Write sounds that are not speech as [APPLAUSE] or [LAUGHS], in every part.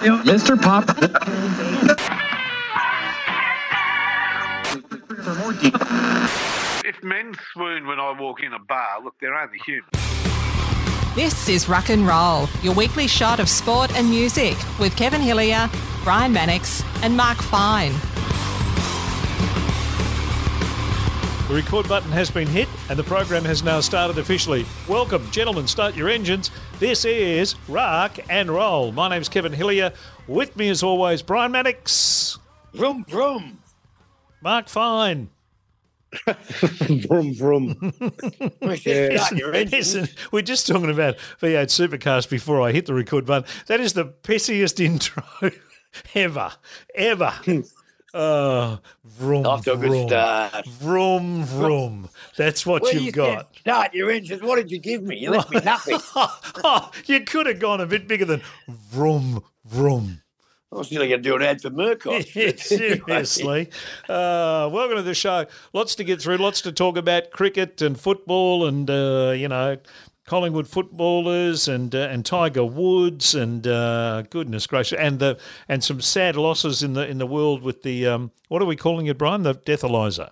Mr. Pop. If men swoon when I walk in a bar, look, they're only human. This is Rock and Roll, your weekly shot of sport and music with Kevin Hillier, Brian Mannix, and Mark Fine. The record button has been hit and the program has now started officially. Welcome, gentlemen, start your engines. This is Rock and Roll. My name's Kevin Hillier. With me, as always, Brian Mannix. Vroom, vroom. Mark Fine. [LAUGHS] vroom vroom. [LAUGHS] We should start your engine. Listen, we're just talking about V8 Supercars before I hit the record button. That is the pissiest [LAUGHS] intro ever, ever. Oh, vroom, Off to a good vroom, start. vroom, vroom. That's what Well, you've you got. Start your engines. What did you give me? You left me nothing. [LAUGHS] oh, you could have gone a bit bigger than vroom, vroom. I was nearly going to do an ad for Murkoff. [LAUGHS] Seriously. Uh, welcome to the show. Lots to get through, lots to talk about cricket and football and, uh, you know, Collingwood footballers and uh, and Tiger Woods and uh, goodness gracious and the and some sad losses in the in the world with the um, what are we calling it, Brian? The Deathalizer.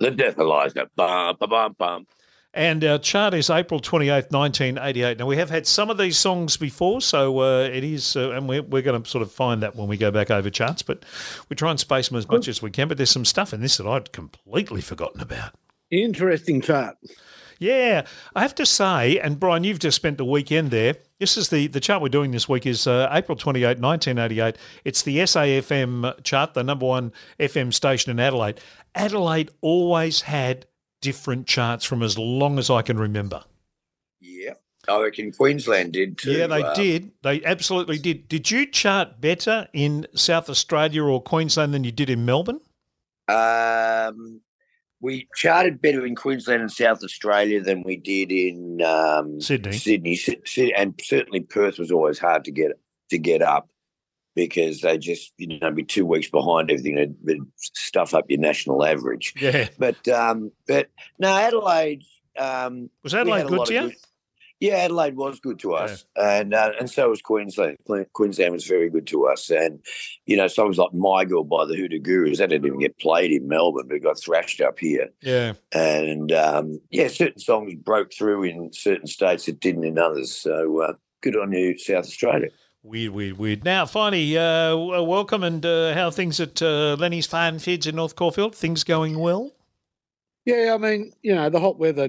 The Deathalizer. Bum, bum, bum, bum. And our chart is April 28th, 1988. Now, we have had some of these songs before, so uh, it is, uh, and we're, we're going to sort of find that when we go back over charts, but we try and space them as much as we can. But there's some stuff in this that I'd completely forgotten about. Interesting chart. Yeah, I have to say, and Brian, you've just spent the weekend there. This is the, the chart we're doing this week is uh, April 28, 1988. It's the SAFM chart, the number one FM station in Adelaide. Adelaide always had different charts from as long as I can remember. Yeah. I reckon Queensland did too. Yeah, they uh, did. They absolutely did. Did you chart better in South Australia or Queensland than you did in Melbourne? Um, we charted better in Queensland and South Australia than we did in um, Sydney. Sydney, Sy- Sy- and certainly Perth was always hard to get to get up because they just you know be two weeks behind everything. It'd stuff up your national average. Yeah. But um, but no, Adelaide. Um, Was Adelaide good to you? Yeah, Adelaide was good to us, and uh, and so was Queensland. Queensland was very good to us, and you know songs like "My Girl" by the Hoodoo Gurus that didn't even get played in Melbourne, but it got thrashed up here. Yeah. And um, yeah, certain songs broke through in certain states that didn't in others. So uh, good on you, South Australia. Weird, weird, weird. Now, finally, uh, w- welcome and uh, how are things at uh, Lenny's Farm Fids in North Caulfield? Things going well? Yeah, I mean, you know, the hot weather,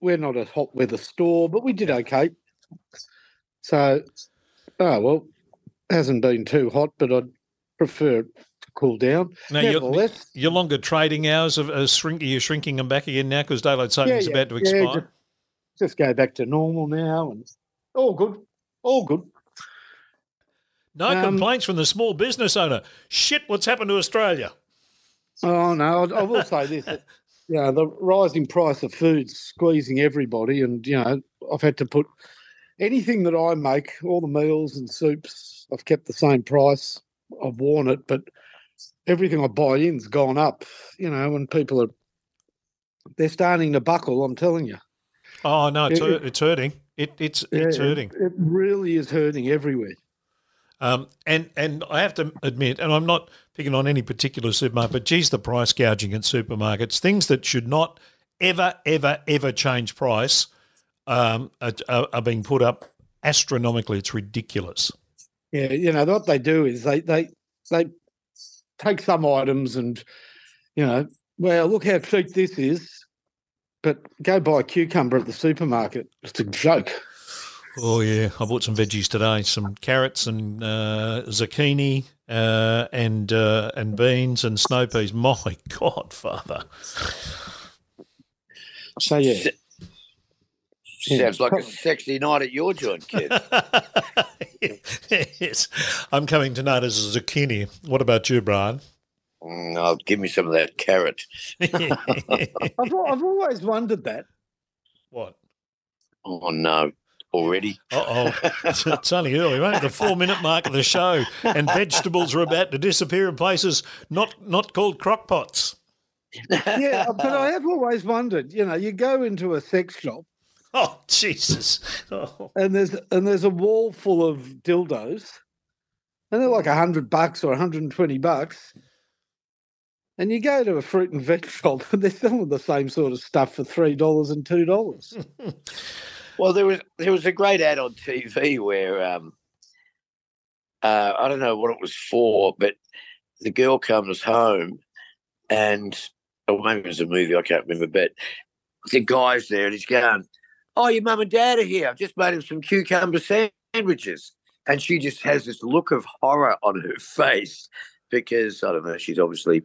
we're not a hot weather store, but we did okay. So, oh, well, hasn't been too hot, but I'd prefer it to cool down. Now, your, your longer trading hours of uh, shrink, you're shrinking them back again now because daylight savings yeah, about to yeah, expire. just, just go back to normal now and all good, all good. no um, complaints from the small business owner. Shit, what's happened to Australia? Oh no, I, I will say this: you know, the rising price of food's squeezing everybody, and you know, I've had to put anything that I make, all the meals and soups, I've kept the same price. I've worn it, but everything I buy in's gone up. You know, when people are they're starting to buckle. I'm telling you, Oh, no, it's, hurt- it's hurting. It, it's, it's Yeah, hurting. It really is hurting everywhere. Um, and and I have to admit, and I'm not picking on any particular supermarket, but geez, the price gouging in supermarkets, things that should not ever, ever, ever change price, um, are, are, being put up astronomically. It's ridiculous. Yeah, you know what they do is they they they take some items and you know, well, look how cheap this is, but go buy a cucumber at the supermarket. It's a joke. Oh yeah, I bought some veggies today, some carrots and uh, zucchini uh, and uh, and beans and snow peas. My [LAUGHS] God, Father! So yeah, Yeah. Sounds like a [LAUGHS] sexy night at your joint, kid. [LAUGHS] yes, I'm coming tonight as a zucchini. What about you, Brian? Mm, oh, give me some of that carrot. I've, I've always wondered that. what? Oh no, already. Uh oh, it's only early, mate. The four-minute mark of the show, and vegetables are about to disappear in places not not called crockpots. Yeah, but I have always wondered. You know, you go into a sex shop Oh Jesus! Oh. and there's and there's a wall full of dildos, and they're like a hundred bucks or 120 bucks. And you go to a fruit and veg [LAUGHS] shop, and they're selling the same sort of stuff for three dollars and two dollars. [LAUGHS] Well, there was there was a great ad on TV where um, uh, I don't know what it was for, but the girl comes home and or maybe it was a movie, I can't remember, but the guy's there and he's going, Oh, your mum and dad are here. I've just made him some cucumber sandwiches. And she just has this look of horror on her [LAUGHS] face because I don't know, she's obviously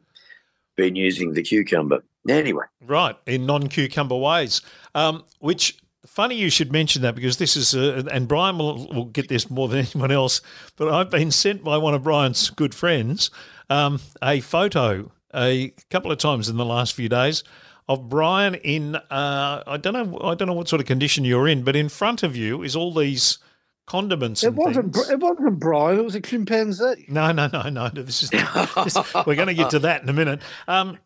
been using the cucumber. Anyway. Right, in non cucumber ways. Um, which funny you should mention that because this is, uh, and Brian will, will get this more than [LAUGHS] anyone else, but I've been sent by one of Brian's good friends um, a photo a couple of times in the last few days of Brian in uh, I don't know I don't know what sort of condition you're in, but in front of you is all these condiments. It wasn't. Things. It wasn't Brian. It was a chimpanzee. No, no, no, no. This is. [LAUGHS] This, we're going to get to that in a minute. Um,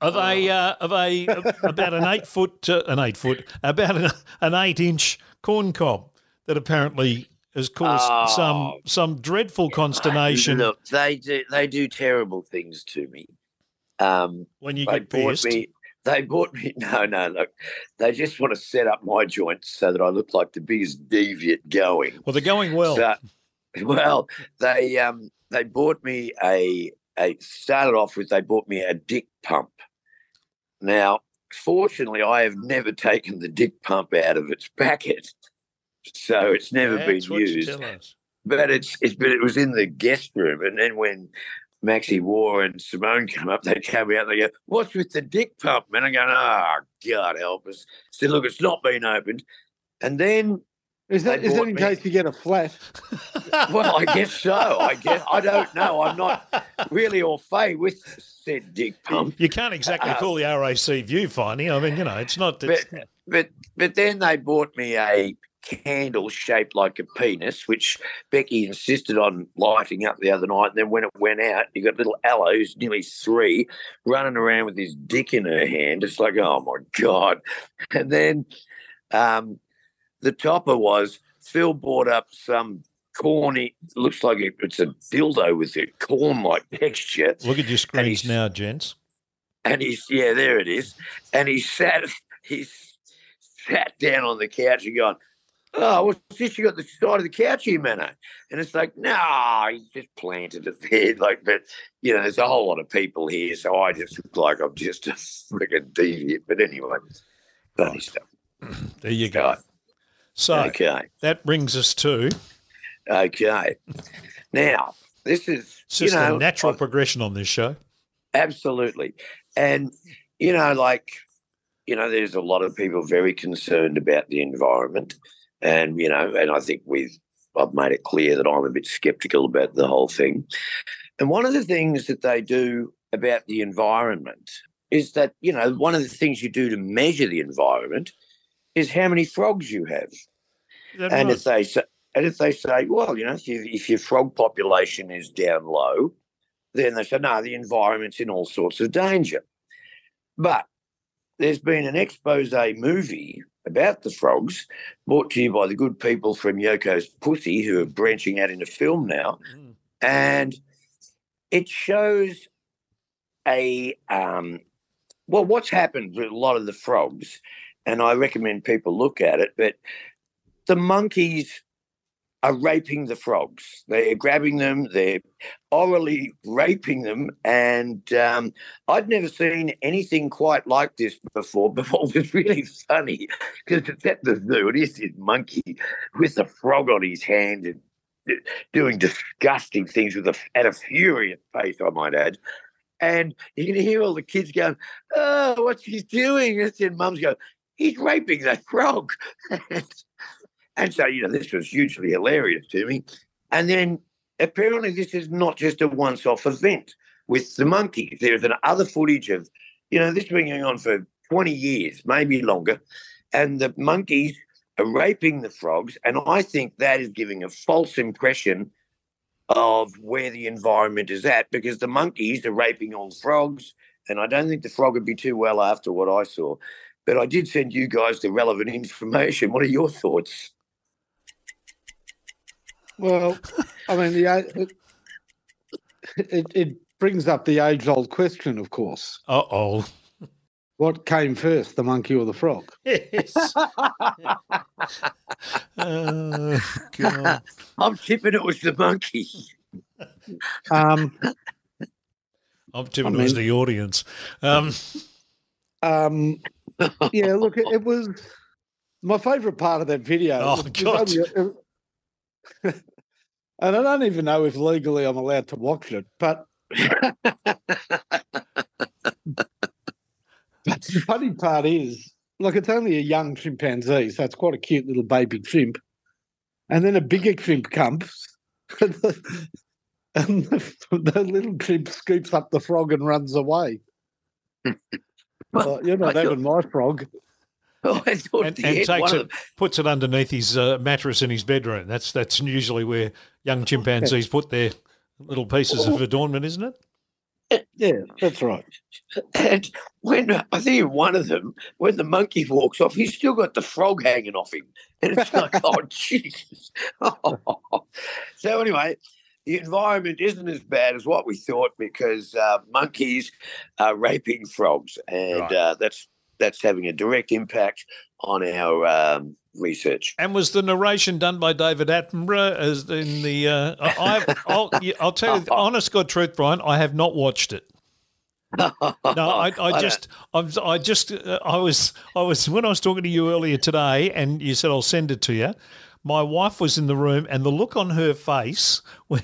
of a uh, of a about an eight foot uh, an eight foot about an, an eight inch corn cob that apparently has caused oh, some some dreadful consternation. Look, they do they do terrible things to me. Um, when you get pissed. Me, they bought me. [LAUGHS] No, no, look. They just want to set up my joints so that I look like the biggest deviant going. Well, they're going well. So, well, they um they bought me a a started off with they bought me a dick pump. Now, fortunately, I have never taken the dick pump out of its packet, [LAUGHS] so it's never That's been used. But it's it's but it was in the guest room, and then when Maxie War and Simone come up, they come out, they go, What's with the dick pump? And I'm going, Oh, God help us. Said, Look, it's not been opened. And then. Is that, is that in me, case you get a flat? [LAUGHS] well, I guess so. I guess I don't know. I'm not really au fait with said dick pump. You can't exactly uh, call the RAC view finding. I mean, you know, it's not. It's, but, but but then they bought me a candle shaped like a penis, which Becky insisted on lighting up the other night. And then when it went out, you got little Ella, who's nearly three, running around with his dick in her hand. It's like, oh my God. [LAUGHS] And then um, the topper was Phil bought up some corny, looks like it's a dildo with a corn like [LAUGHS] texture. Look at your screens now, gents. And he's, yeah, there it is. And he sat, [LAUGHS] he's sat down on the couch and gone, oh, what's this? You got the side of the couch here, Mano. And it's like, no, nah, he just planted it there. [LAUGHS] Like, but, you know, there's a whole lot of people here. So I just look like I'm just a freaking deviant. But anyway, funny stuff. [CLEARS THROAT] There you go. Right. So okay. that brings us to. Okay. now, this is it's just you know, a natural I, progression on this show. Absolutely. And, you know, like, you know, there's a lot of people very concerned about the environment. And, you know, and I think we've, I've made it clear that I'm a bit skeptical about the whole thing. And one of the things that they do about the environment is that, you know, one of the things you do to measure the environment is how many frogs you have. and if they say, and if they say, well, you know, if, you, if your frog population is down low, then they say, no, the environment's in all sorts of danger. But there's been an expose movie about the frogs, brought to you by the good people from Yoko's Pussy, who are branching out into film now. Mm. And it shows a, um, well, what's happened with a lot of the frogs, and I recommend people look at it, but the monkeys are raping the frogs. They're grabbing them, they're orally raping them. And um, I'd never seen anything quite like this before. [LAUGHS] But what was really funny, because it's at the zoo, is this monkey with a frog on his hand and doing disgusting things with a, at a furious pace, I might add. And you can hear all the kids going, Oh, what's he doing? And then mums go, He's raping that frog. [LAUGHS] And so, you know, this was hugely hilarious to me. And then apparently this is not just a once off event with the monkeys. There's an other footage of, you know, this has been going on for 20 years, maybe longer. And the monkeys are raping the frogs. And I think that is giving a false impression of where the environment is at because the monkeys are raping all the frogs. And I don't think the frog would be too well after what I saw. But I did send you guys the relevant [LAUGHS] information. What are your thoughts? Well, I mean, the it, it, it brings up the age-old question, of course: Uh oh. what came first, the monkey or the frog? [LAUGHS] Yes. oh, God. I'm tipping it was the monkey. Um, I'm tipping I it was the audience. Um, um, yeah, look, it, it was my favourite part of that video. Oh, was- was God. only a- [LAUGHS] and I don't even know if legally I'm allowed to watch it, but [LAUGHS] But the funny part is, like, it's only a young chimpanzee, so it's quite a cute little baby chimp. And then a bigger chimp comes, [LAUGHS] and the, and the, the little chimp scoops up the frog and runs away. Well, you're not having my frog. [LAUGHS] I thought and, and takes it, puts it underneath his uh, mattress in his bedroom. That's that's usually where young chimpanzees put their little pieces of adornment, isn't it? Yeah, that's right. And when I think in one of them, when the monkey walks off, he's still got the frog hanging off him, and it's like, [LAUGHS] oh Jesus! [LAUGHS] so anyway, the environment isn't as bad as what we thought because uh, monkeys are raping frogs, and Right. uh, that's that's having a direct impact on our um, research. And was the narration done by David Attenborough as in the? Uh, I, I- I'll, I'll tell you, the [LAUGHS] honest God truth, Brian, I have not watched it. No, I, [LAUGHS] I just, I'm, I just, uh, I was, I was when I was talking to you earlier today, and you said I'll send it to you. My wife was in the room, and the look on her face when,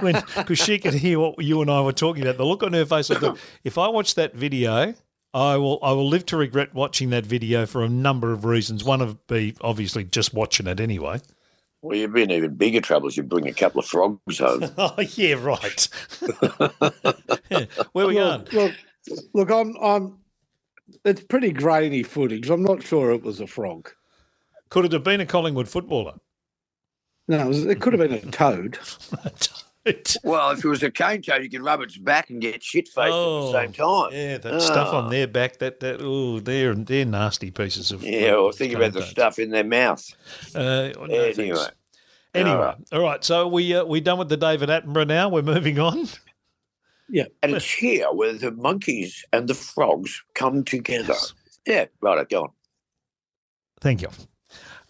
when, because she could hear what you and I were talking about. The look on her face. I thought, [LAUGHS] if I watch that video, I will, I will live to regret watching that video for a number of reasons. One of be obviously just watching it anyway. Well, you'd be in even bigger trouble if you bring a couple of frogs home. [LAUGHS] Oh yeah, right. [LAUGHS] Where we going? Look, look, look, I'm, I'm. It's pretty grainy footage. I'm not sure it was a frog. Could it have been a Collingwood footballer? No, it, was, it could have been a toad. [LAUGHS] It- Well, if it was a cane toad, you could rub its back and get shit faced Oh, at the same time. yeah, that stuff on Ah. their back. That that oh, they're they're nasty pieces of. Yeah, or think about the content. stuff in their mouth. Uh, no, Anyway. thanks. Anyway, Alright. all right. So we uh, we done with the David Attenborough now. We're moving on. Yeah, and it's here where the monkeys and the frogs come together. Yeah, right, go on. Thank you.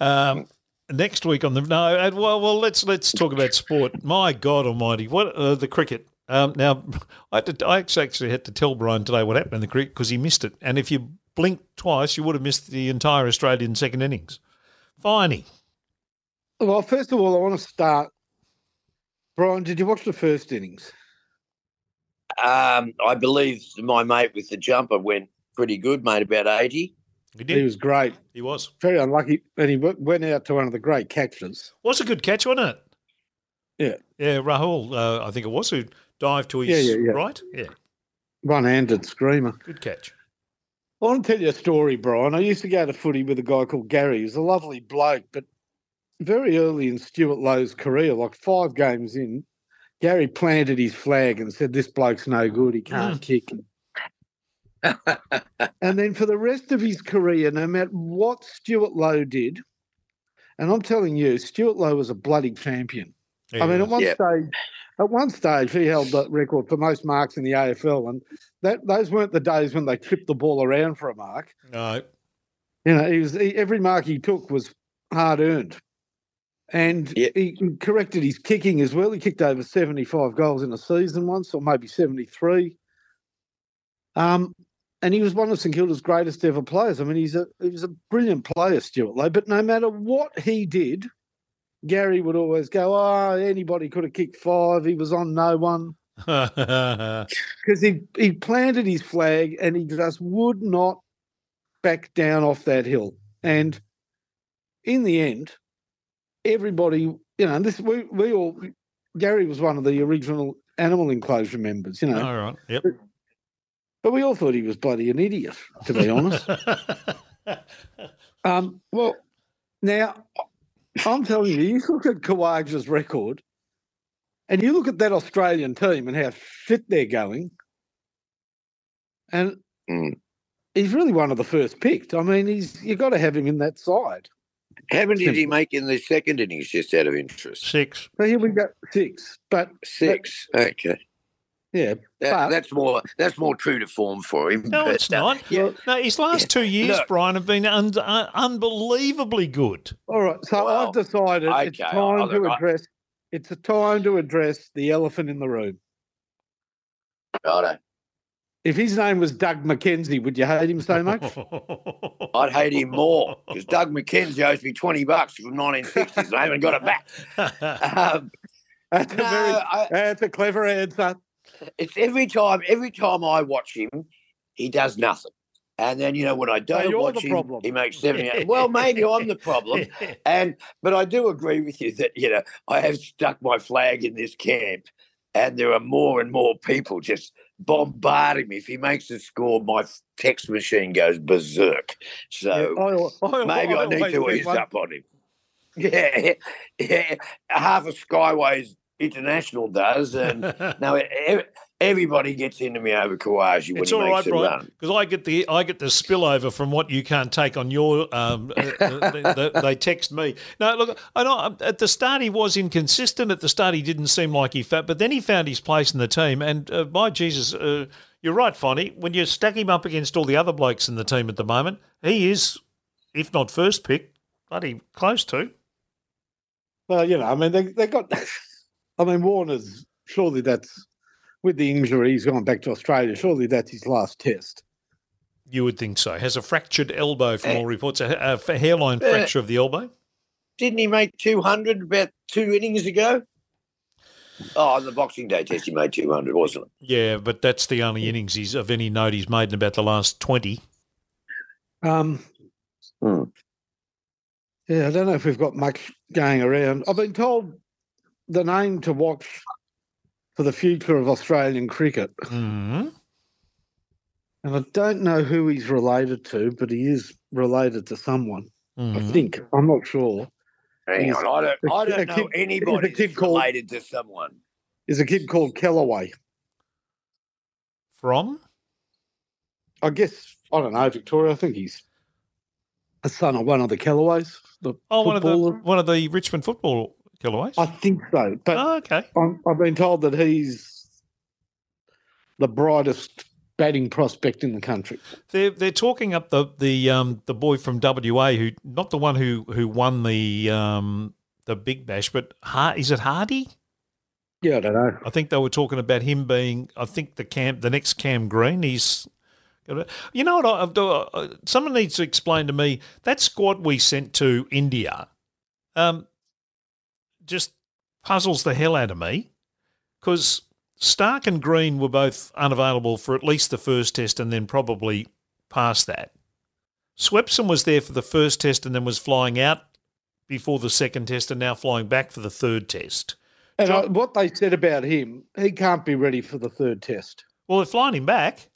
Um, next week on the no, uh, well, well, let's let's talk about sport. My God Almighty, what uh, the cricket? Um, now, [LAUGHS] I had to, I actually had to tell Brian today what happened in the cricket because he missed it. And if you blinked twice, you would have missed the entire Australian second innings. Finey, Well, first of all, I want to start. Brian, did you watch the first innings? Um, I believe my mate with the jumper went pretty good, made about 80. He He was great. He was. Very unlucky, and he went out to one of the great catches. Was a good catch, wasn't it? Yeah. Yeah, Rahul, uh, I think it was who dived to his Yeah, yeah, yeah. right. Yeah, One-handed screamer. good catch. I want to tell you a story, Brian. I used to go to footy with a guy called Gary. He's a lovely bloke, but very early in Stewart Loewe's career, like five games in, Gary planted his flag and said, "This bloke's no good. He can't kick." and then for the rest of his career, no matter what Stewart Loewe did, and I'm telling you, Stewart Loewe was a bloody champion. I mean, at one Yeah. stage, at one stage, he held the record for most marks in the AFL, and that those weren't the days when they tripped the ball around for a mark. no, You know, he was he, every mark he took was hard earned, and Yeah. he corrected his kicking as well. He kicked over seventy-five goals in a season once, or maybe seventy-three. Um, and he was one of St Kilda's greatest ever players. I mean, he's a he was a brilliant player, Stewart Loewe. But no matter what he did, Gary would always go, "Oh, anybody could have kicked five. He was on no one." [LAUGHS] because he he planted his flag and he just would not back down off that hill. And in the end, everybody, you know, this we we all Gary was one of the original animal enclosure members, you know, all right. Yep. But we all thought he was bloody an idiot, to be honest. [LAUGHS] Um, well, now I'm telling you, you look at Khawaja's record, and you look at that Australian team and how fit they're going, and Mm. he's really one of the first picked. I mean, he's you've got to have him in that side. How many did he make in the second innings, just out of interest? Six. So here we go six. But Six. Okay. Yeah, That, But- that's more that's more true to form for him. No, but, it's uh, not. Yeah. No, his last two years, Look. Brian, have been un- uh, unbelievably good. all right. So Well, I've decided it's time I'll- to I- address. It's a time to address the elephant in the room. Righto. If his name was Doug McKenzie, would you hate him so much? [LAUGHS] I'd hate him more because Doug McKenzie owes me twenty bucks from 1960s. and I haven't got it back. [LAUGHS] Um, That's a very. I, That's a clever answer. It's every time. Every time I watch him, he does nothing. And then you know when I don't you're watch him, problem. he makes seventy. well, [LAUGHS] maybe I'm the problem. [LAUGHS] And but I do agree with you that you know I have stuck my flag in this camp, and there are more and more people just bombarding me. If he makes a score, my text machine goes berserk. So I- I- maybe I, need to ease one- up on him. [LAUGHS] Yeah, yeah. Half of Skyways International does, and [LAUGHS] now everybody gets into me over Khawaja when It's he all makes right, a Brian, run. because I get the I get the spillover from what you can't take on your. Um, [LAUGHS] uh, uh, they, they- they text me. No, look, I know um, at the start he was inconsistent. At the start he didn't seem like he fat, but then he found his place in the team. And uh, by Jesus, uh, you're right, Finey. When you stack him up against all the other blokes in the team at the moment, he is, if not first pick, bloody close to. Well, you know, I mean, they they got. I mean, Warner's surely that's with the injury. He's gone back to Australia. Surely that's his last test. You would think so. Has a fractured elbow from Eh. all reports, A hairline Eh. fracture of the elbow. Didn't he make 200 about two innings ago? Oh, on the Boxing Day test, he made 200, wasn't it? Yeah, but that's the only innings he's of any note he's made in about the last twenty. Um, Hmm. Yeah, I don't know if we've got much going around. I've been told the name to watch for the future of Australian cricket, hmm and I don't know who he's related to, but he is related to someone. I Mhm. think I'm not sure. Hang He's- on, I don't, I a don't know kid- anybody he's kid called- related to someone. Is a kid called Kellaway. From? I guess I don't know Victoria. I think he's a son of one of the Kellaways. The Oh, one of the one of the Richmond football I think so, but oh, okay. I'm, I've been told that he's the brightest batting prospect in the country. They're they're talking up the the um the boy from WA who not the one who who won the um the Big Bash, but Har- is it Hardie? Yeah, I don't know. I think they were talking about him being. I think the camp, the next Cam Green. He's. You know what? I, I've do- uh, someone needs to explain to me that squad we sent to India. Um, just puzzles the hell out of me because Starc and Green were both unavailable for at least the first test and then probably past that. Swepson was there for the first test and then was flying out before the second test and now flying back for the third test. And John- what they said about him, he can't be ready for the third test. Well, they're flying him back.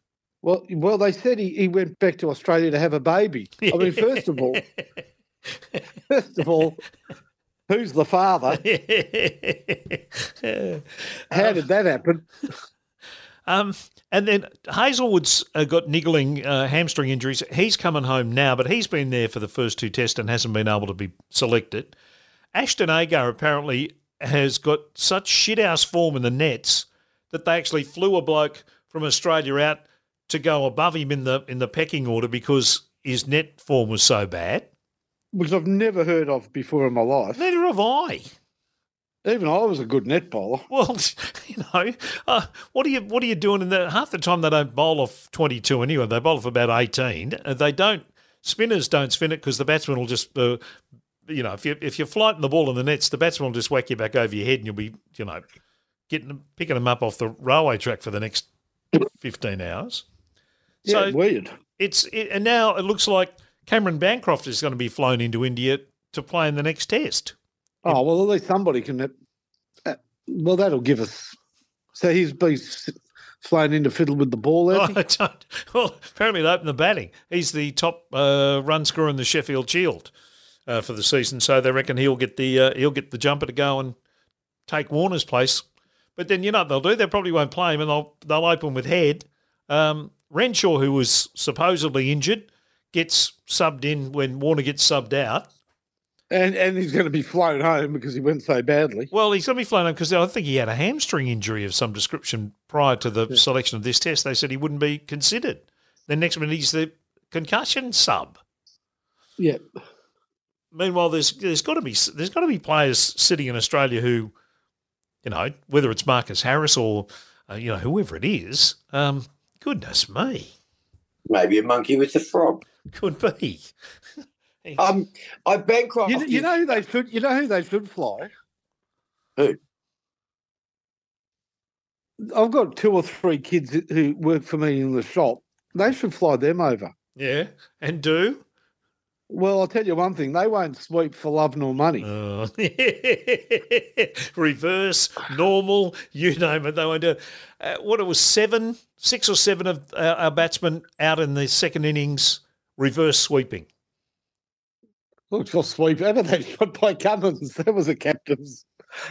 Well, well, they said he, he went back to Australia to have a baby. I mean, [LAUGHS] first of all, [LAUGHS] first of all, who's the father? [LAUGHS] How did that happen? um, and then Hazlewood's uh, got niggling uh, hamstring injuries. He's coming home now, but he's been there for the first two tests and hasn't been able to be selected. Ashton Agar apparently has got such shithouse form in the nets that they actually flew a bloke from Australia out to go above him in the in the pecking order because his net form was so bad. Which I've never heard of before in my life. Neither have I. Even I was a good net bowler. Well, [LAUGHS] you know, uh, what are you what are you doing in that? Half the time they don't bowl off twenty two anyway. They bowl off about eighteen. Uh, they don't. Spinners don't spin it because the batsman will just, uh, you know, if you if you're flighting the ball in the nets, the batsman will just whack you back over your head, and you'll be, you know, getting picking them up off the railway track for the next fifteen hours. Yeah, So weird. it's it, and now it looks like Cameron Bancroft is going to be flown into India to play in the next test. Oh well, at least somebody can. Uh, well, that'll give us. So he's been flown in to fiddle with the ball. Has [LAUGHS] he? I don't. Well, apparently they opened the batting. He's the top uh, run scorer in the Sheffield Shield uh, for the season, so they reckon he'll get the uh, he'll get the jumper to go and take Warner's place. But then you know what they'll do? They probably won't play him, and they'll they'll open with Head. Um, Renshaw, who was supposedly injured, gets subbed in when Warner gets subbed out. and and he's going to be flown home because he went so badly. Well, he's going to be flown home because I think he had a hamstring injury of some description prior to the Yeah. selection of this test. They said he wouldn't be considered. Then next minute he's the concussion sub. Yeah, Meanwhile, there's there's got to be there's got to be players sitting in Australia who, you know, whether it's Marcus Harris or uh, you know whoever it is. Um, goodness me, Maybe a monkey with the frog. Could be. [LAUGHS] Um, I you, you know who they should. You know who they should fly. Who? I've got two or three kids who work for me in the shop. They should fly them over. yeah, and do. Well, I'll tell you one thing: they won't sweep for love nor money. Uh, [LAUGHS] reverse, normal, you name it. They won't do it. Uh, what it was seven, six or seven of our, our batsmen out in the second innings, reverse sweeping. Look, for sweep. They shot by Cummins? That was a captain's.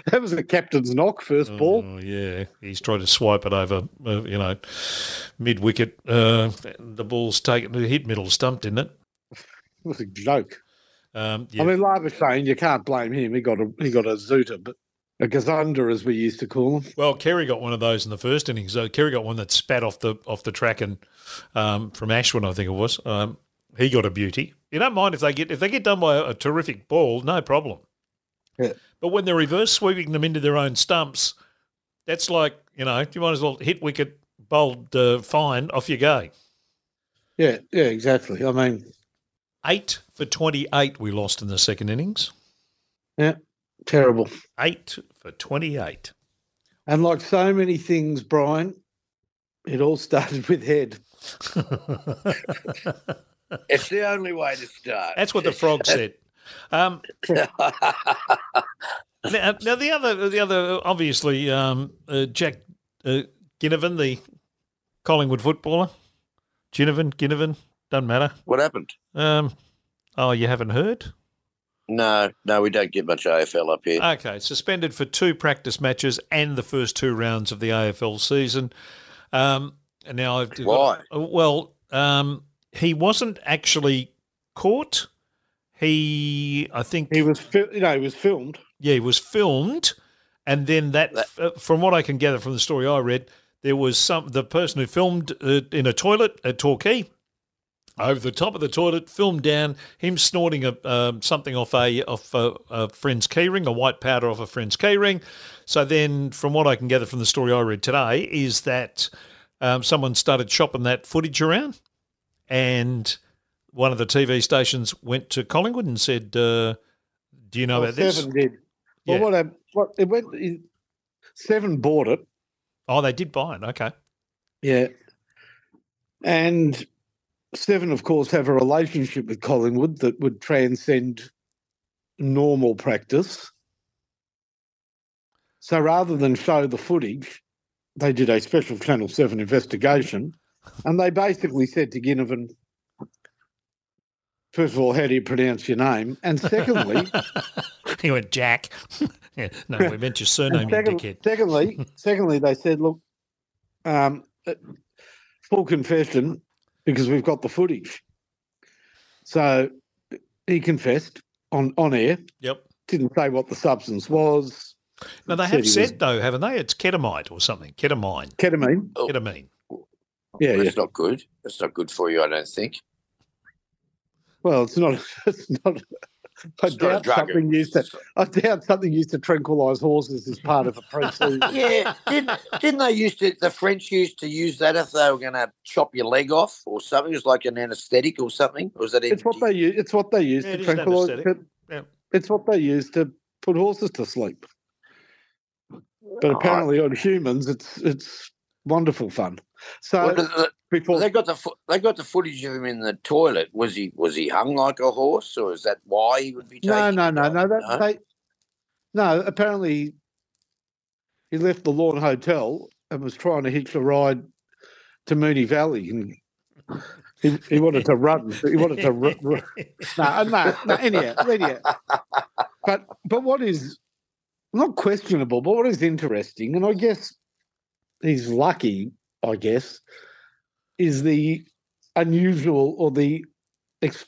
That was a captain's knock first ball. Oh yeah, he's trying to swipe it over, uh, you know, mid wicket. Uh, the ball's taken, it hit middle stump, didn't it? [LAUGHS] It was a joke. Um, yeah. I mean, Labuschagne, you can't blame him. He got a he got a zooter, but a gazunda, as we used to call him. Well, Carey got one of those in the first innings. So Carey got one that spat off the off the track and um, from Ashwin, I think it was. Um, he got a beauty. You don't mind if they get if they get done by a, a terrific ball, no problem. Yeah. But when they're reverse sweeping them into their own stumps, that's like you know you might as well hit wicket, bowled uh, fine, off you go. Yeah, yeah, exactly. I mean, Eight for twenty eight we lost in the second innings. Yeah, terrible. Eight for twenty eight. And like so many things, Brian, it all started [LAUGHS] with head. [LAUGHS] [LAUGHS] It's the only way to start. That's what the frog [LAUGHS] said. Um, Now, now the other, the other, obviously, um, uh, Jack uh, Ginnivan, the Collingwood footballer, Ginnivan, Ginnivan, doesn't matter. what happened? Um, oh, you haven't heard? No, no, we don't get much AFL up here. Okay, suspended for two practice matches and the first two rounds of the AFL season. Um, and now, I've Why? Well, um, he wasn't actually caught. He, I think, He was, fi- you know, he was filmed. Yeah, he was filmed, and then that, uh, from what I can gather from the story I read, there was some the person who filmed uh, in a toilet at Torquay. Over the top of the toilet, filmed down him snorting a um, something off a off a, a friend's keyring, a white powder off a friend's keyring. So then, from what I can gather from the story I read today, is that um, someone started shopping that footage around, and one of the TV stations went to Collingwood and said, uh, "Do you know Well, about this?" Seven did. Well, Yeah. what, hap- what it went. It, seven bought it. Oh, they did buy it. Okay. Yeah. And Seven, of course, have a relationship with Collingwood that would transcend normal practice. So rather than show the footage, they did a special Channel 7 investigation and they basically said to Ginnivan, first of all, how do you pronounce your name? And secondly, [LAUGHS] he went, Jack. [LAUGHS] yeah, no, we meant your surname, And you dickhead. secondly, [LAUGHS] secondly, they said, look, um, uh, full confession, because we've got the footage. So he confessed on, on air, Yep. didn't say what the substance was, Now, they Said have he was- said, though, haven't they? It's ketamine or something. Ketamine. ketamine. Ketamine. Yeah, yeah. That's not good. That's not good for you, I don't think. Well, it's not. [LAUGHS] It's not. I It's doubt drug. something used to. I doubt something used to tranquilise horses as part of a pre-season. [LAUGHS] Yeah, didn't didn't they used to? The French used to use that if they were going to chop your leg off or something. It was like an anaesthetic or something. Or was that? It's what they use. It's what they use Yeah, to it is an tranquilise. anaesthetic. Yeah. It's what they use to put horses to sleep. But apparently, on humans, it's it's wonderful fun. So Well, the- before they got the they got the footage of him in the toilet. Was he was he hung like a horse, or is that why he would be? no, taking no, no, off? no, they no. Apparently, he left the Lawn Hotel and was trying to hitch a ride to Moonee Valley, and he, he wanted to run. He wanted to run. no, uh, no, no. Anyhow, anyhow. But but what is not questionable, but what is interesting, and I guess he's lucky, I guess, is the unusual or the ex,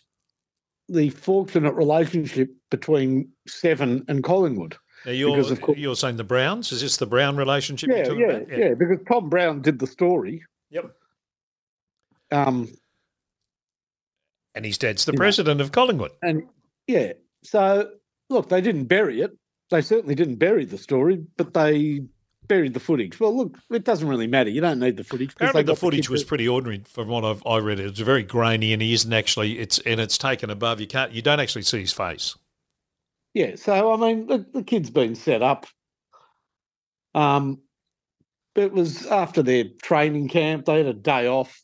the fortunate relationship between Seven and Collingwood. Now you're, Because of course- you're saying the Brownes? Is this the Browne relationship you're Yeah, yeah, about? yeah, Because Tom Browne did the story. Yep. Um, And his dad's the You know. president of Collingwood. and yeah, so look, they didn't bury it. They certainly didn't bury the story, but they buried the footage. Well, look, it doesn't really matter. You don't need the footage. Apparently, the footage kid was pretty ordinary from what I've I read. It's very grainy, and he isn't actually. It's and it's taken above. You can't. You don't actually see his face. Yeah, so I mean, the, the kid's been set up. Um, it was after their training camp. They had a day off,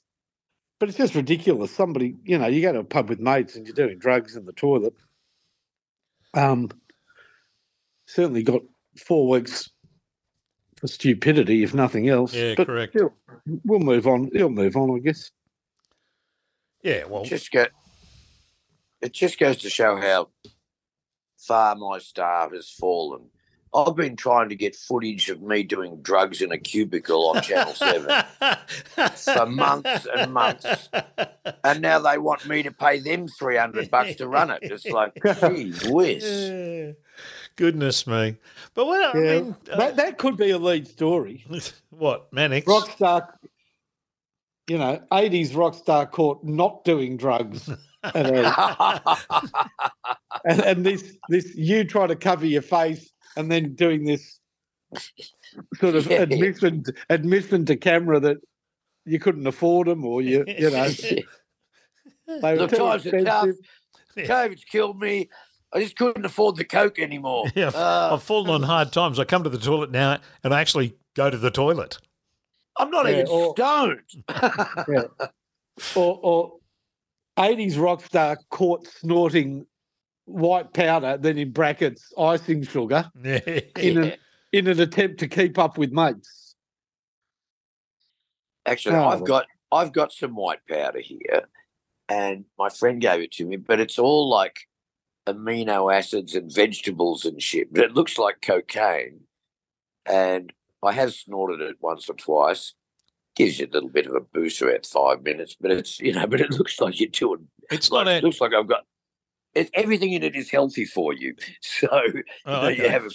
but it's just ridiculous. Somebody, you know, you go to a pub with mates and you're doing drugs in the toilet. Um, certainly got four weeks for stupidity, if nothing else. Yeah, but correct. still, we'll move on. He'll move on, I guess. Yeah, well, just go. It just goes to show how far my star has fallen. I've been trying to get footage of me doing drugs in a cubicle on Channel [LAUGHS] Seven for months and months, and now they want me to pay them three hundred bucks to run it. It's like, [LAUGHS] gee whiz. Yeah. Goodness me! But what I Yeah, mean, uh, that, that could be a lead story. [LAUGHS] what Mannix? Rockstar, you know, 80s rock star caught not doing drugs. [LAUGHS] and, uh, and, and this, this, you try to cover your face and then doing this sort of Yeah. [LAUGHS] admission, admission to camera that you couldn't afford them or you, you know, they were Look, too times are tough. expensive. COVID's killed me. I just couldn't afford the coke anymore. [LAUGHS] Yeah, I've, Uh, I've fallen on hard times. I come to the toilet now, and I actually go to the toilet. I'm not Yeah, even or- stoned. [LAUGHS] Or, or 80s rock star caught snorting white powder, then in brackets, icing sugar. [LAUGHS] Yeah. in an in an attempt to keep up with mates. Actually, Oh, I've got I've got some white powder here, and my friend gave it to me, but it's all like amino acids and vegetables and shit. But it looks like cocaine, and I have snorted it once or twice. Gives you a little bit of a boost about five minutes, but it's you know, [LAUGHS] but it looks like you're doing. It's Like, not it looks like I've got. It, everything in it is healthy for you, [LAUGHS] so Oh, you, know, okay. you have a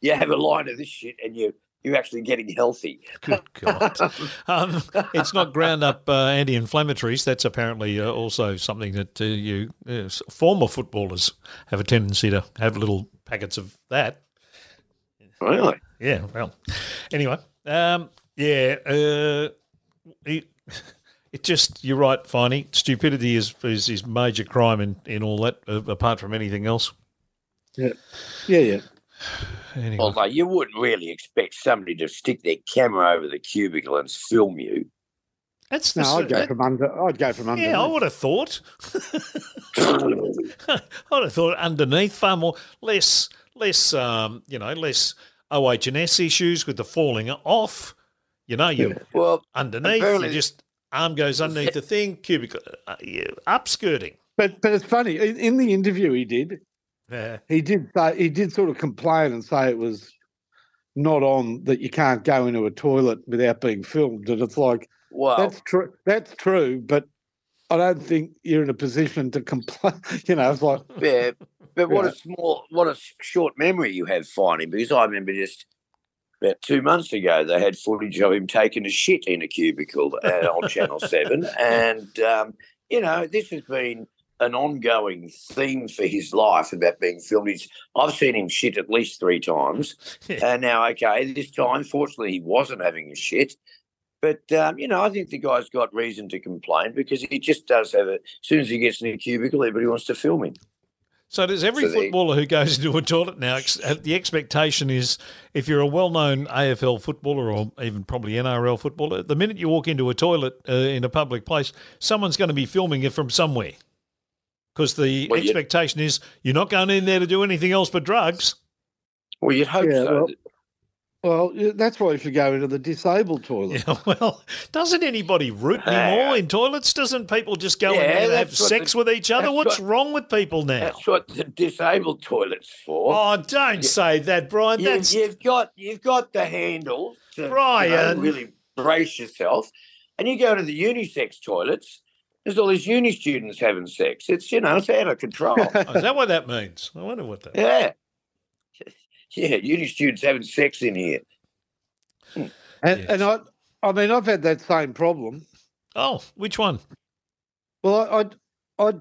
you have a line of this shit, and you you're actually getting healthy. Good God. [LAUGHS] Um, it's not ground up uh, anti inflammatories. That's apparently uh, also something that uh, you uh, former footballers have a tendency to have little packets of that. really? Yeah, well, anyway, um, yeah, uh, it, it just, you're right, Finey. Stupidity is, is, is major crime in, in all that, uh, apart from anything else. Yeah, yeah, yeah. Anyway. Although you wouldn't really expect somebody to stick their camera over the cubicle and film you. That's the, No, I'd go that- from under. I'd go from under. yeah, I would have thought. [LAUGHS] I would have thought underneath far more, less, less, um, you know, less OH&S issues with the falling off. You know, you well, underneath, you just arm goes underneath [LAUGHS] the thing, cubicle, uh, yeah, upskirting. But but it's funny. In, in the interview he did, Yeah. he did say he did sort of complain and say it was not on that you can't go into a toilet without being filmed. And it's like well, that's true. That's true, but. I don't think you're in a position to complain. [LAUGHS] You know, it's like yeah. But what Yeah. a small, what a short memory you have, finding because I remember just about two months ago they had footage of him taking a shit in a cubicle uh, on Channel Seven, [LAUGHS] and um, you know this has been an ongoing theme for his life about being filmed. He's, I've seen him shit at least three times, and now okay, this time fortunately he wasn't having a shit. But um, you know, I think the guy's got reason to complain because he just does have it. As soon as he gets in a cubicle, everybody wants to film him. So does every So footballer who goes into a toilet now, uh, the expectation is if you're a well-known AFL footballer or even probably NRL footballer, the minute you walk into a toilet uh, in a public place, someone's going to be filming it from somewhere. Because the Well, expectation is you're not going in there to do anything else but drugs. Well, you'd hope Yeah, so. well- well, that's why if you should go into the disabled toilet. Yeah, [LAUGHS] well, doesn't anybody root anymore in toilets? Doesn't people just go in Yeah, there and have sex the- with each other? What's what- wrong with people now? That's what the disabled toilet's for. Oh, don't say that, Brian. you, That's you've got you've got the handle to you know, Brian. really brace yourself, and you go to the unisex toilets, There's all these uni students having sex. It's you know it's out of control. Oh, [LAUGHS] is that what that means? I wonder what that. yeah, [LAUGHS] yeah. Uni students having sex in here. Hmm. And, Yes. and I, I mean, I've had that same problem. Oh, which one? Well, I, I, I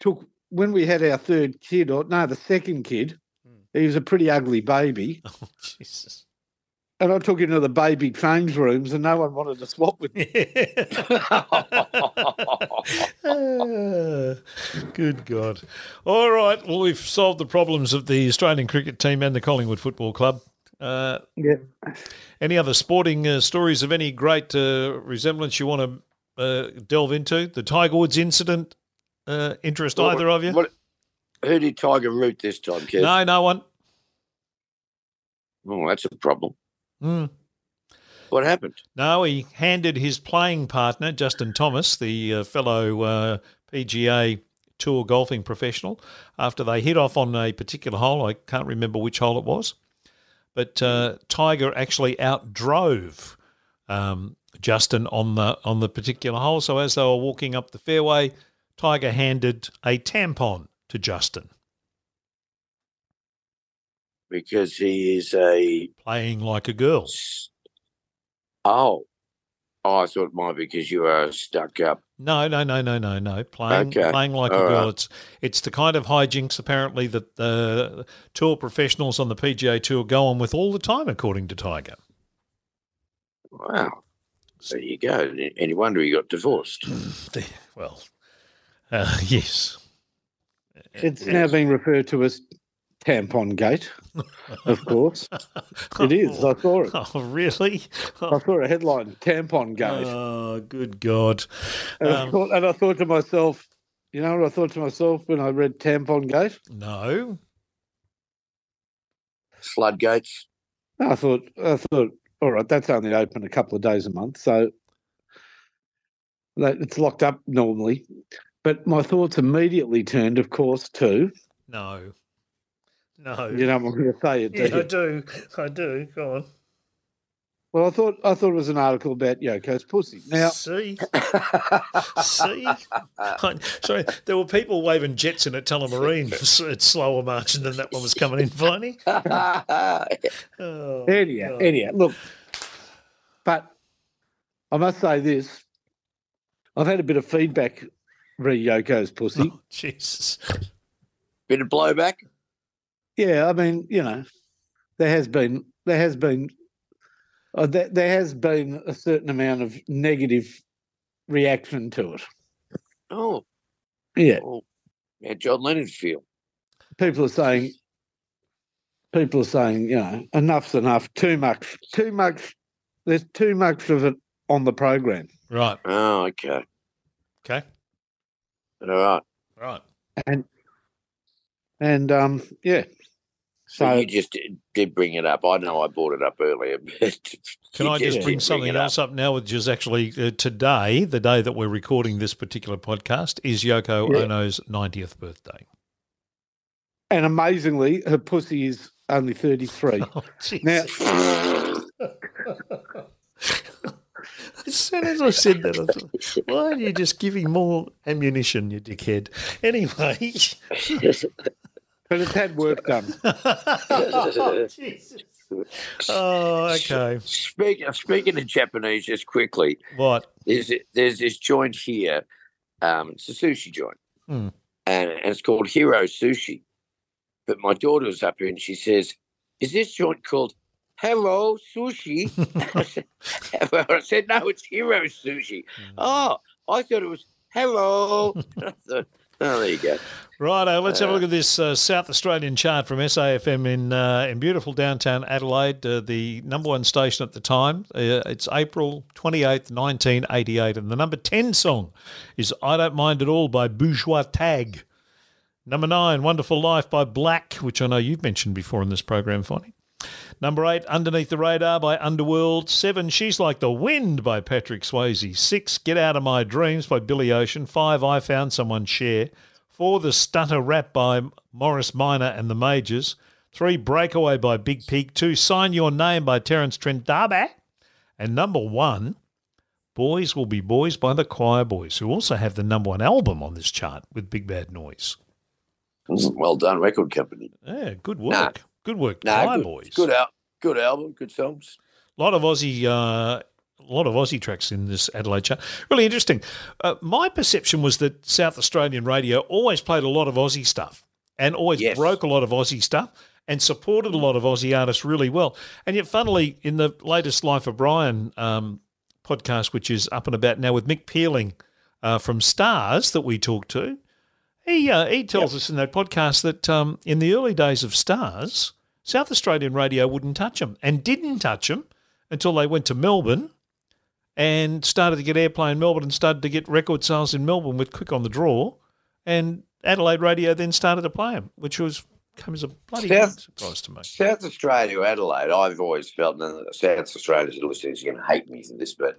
took when we had our third kid, or no, the second kid. Hmm. He was a pretty ugly baby, [LAUGHS] Oh, Jesus. And I took him to the baby change rooms, and no one wanted to swap with me. [LAUGHS] Good God. All right. Well, we've solved the problems of the Australian cricket team and the Collingwood Football Club. Uh, Yeah. any other sporting uh, stories of any great uh, resemblance you want to uh, delve into? The Tiger Woods incident uh, interest Well, either of you? What, who did Tiger root this time, Kev? No, no one. Oh, that's a problem. Hmm. What happened? No, he handed his playing partner, Justin Thomas, the uh, fellow uh, PGA Tour golfing professional, after they hit off on a particular hole. I can't remember which hole it was. But uh, Tiger actually outdrove um, Justin on the on the particular hole. So as they were walking up the fairway, Tiger handed a tampon to Justin, Because he is a playing like a girl. oh. Oh, I thought it might be because you are stuck up. No, no, no, no, no, no. Playing, Okay. playing like a girl. right. It's it's the kind of hijinks apparently that the tour professionals on the PGA Tour go on with all the time, according to Tiger. Wow. There you go. Any wonder he got divorced. [LAUGHS] Well, uh, [LAUGHS] yes. It's now being referred to as tampon gate, of course. It is. I saw it. [LAUGHS] Oh, really? I saw a headline: tampon gate, Oh, good God. and, I um, thought, and I thought to myself, you know what I thought to myself when I read tampon gate? No. Floodgates. I thought, I thought, all right, that's only open a couple of days a month, so it's locked up normally. But my thoughts immediately turned, of course, to No. No. you know, what I'm going to say it. do yeah, I do. I do. Go on. Well, I thought I thought it was an article about Yoko's pussy. Now, See? [LAUGHS] See? I- Sorry, there were people waving jets in at Tullamarine at slower margin than that one was coming in, Finey. [LAUGHS] Oh, anyhow, God. anyhow, look, but I must say this: I've had a bit of feedback re Yoko's pussy. Oh, Jesus. Bit of blowback. Yeah, I mean, you know, there has been there has been uh, there, there has been a certain amount of negative reaction to it. Oh, Yeah, oh. How John Lennon feel? people are saying people are saying, you know, enough's enough, too much, too much. There's too much of it on the program, Right. Oh, okay. Okay. All right. Right. and and um, yeah. So, So you just did, did bring it up. I know I brought it up earlier, [LAUGHS] but Can I just bring something it up. else up now, which is actually uh, today, the day that we're recording this particular podcast, is Yoko Yeah. Ono's 90th birthday. and amazingly, her pussy is only thirty three. [LAUGHS] Oh. Now, [LAUGHS] As soon as I said that, I thought, why are you just giving more ammunition, you dickhead? Anyway. But it's had work done. oh, [LAUGHS] Jesus. Oh, okay. Speaking speaking of Japanese, just quickly, What? there's there's this joint here. Um, it's a sushi joint, Hmm. and, and it's called Hero Sushi. But my daughter was up here and she says, "Is this joint called Hello Sushi?" [LAUGHS] [LAUGHS] I said, I said, "No, it's Hero Sushi." Oh, I thought it was Hello. Oh, there you go. Righto, let's have a look at this uh, South Australian chart from SAFM in uh, in beautiful downtown Adelaide, uh, the number one station at the time. Uh, it's April 28th, 1988, and the number 10 song is I Don't Mind At All by Bourgeois Tagg. Number nine, Wonderful Life by Black, which I know you've mentioned before in this program, Finey. Number eight, Underneath the Radar by Underworld. Seven, She's Like the Wind by Patrick Swayze. Six, Get Out of My Dreams by Billy Ocean. Five, I Found Someone Cher. Four, The Stutter Rap by Morris Minor and the Majors. Three, Breakaway by Big Pig. Two, Sign Your Name by Terence Trent D'Arby. And number one, Boys Will Be Boys by the Choir Boys, who also have the number one album on this chart with Big Bad Noise. Well done, record company. Yeah, good work. Nah. Good work, Choir good, Boys. good out, good album, good songs. A lot of Aussie, uh, a lot of Aussie tracks in this Adelaide chart. Really interesting. Uh, my perception was that South Australian radio always played a lot of Aussie stuff and always Yes. broke a lot of Aussie stuff and supported a lot of Aussie artists really well. And yet, funnily, in the latest Life of Brian um, podcast, which is up and about now with Mick Pealing uh, from Stars that we talked to, he uh, he tells us in that podcast that um, in the early days of Stars, South Australian radio wouldn't touch them and didn't touch them until they went to Melbourne and started to get airplay in Melbourne and started to get record sales in Melbourne with Quick on the Draw, and Adelaide radio then started to play them, which was came as a bloody South- surprise to me. South Australia, Adelaide, I've always felt, and South Australians listeners are going to hate me for this, but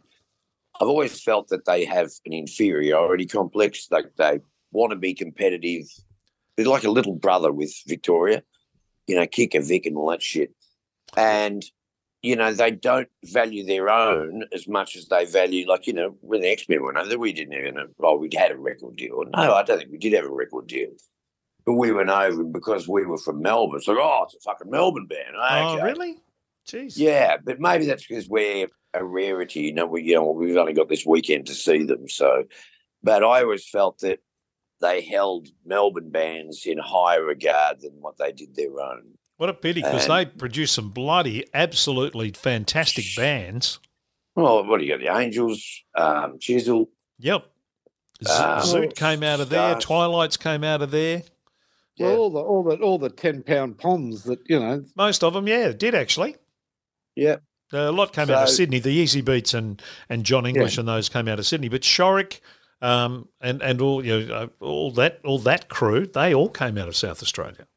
I've always felt that they have an inferiority complex. Like they want to be competitive. They're like a little brother with Victoria, you know, kick a Vic and all that shit. And, you know, they don't value their own as much as they value, like, you know, when the X Men went over, we didn't even, oh, we had a record deal. No, I don't think we did have a record deal. But we went over because we were from Melbourne. So, oh, it's a fucking Melbourne band. Oh, really? Jeez. Yeah, but maybe that's because we're a rarity. You know, we you know we've only got this weekend to see them. So, but I always felt that they held Melbourne bands in higher regard than what they did their own. What a pity because they produced some bloody, absolutely fantastic bands. Well, what do you got? The Angels, um, Chisel. Yep. Z- Ah. Zoot came out of there. Stars. Twilights came out of there. Yeah. Well, all the all the all the ten pound poms that you know. Most of them, yeah, did actually. Yep. A lot came out of Sydney. The Easy Beats and and Jon English and those came out of Sydney. But Shorrock um, and and all you know, uh, all that all that crew, they all came out of South Australia.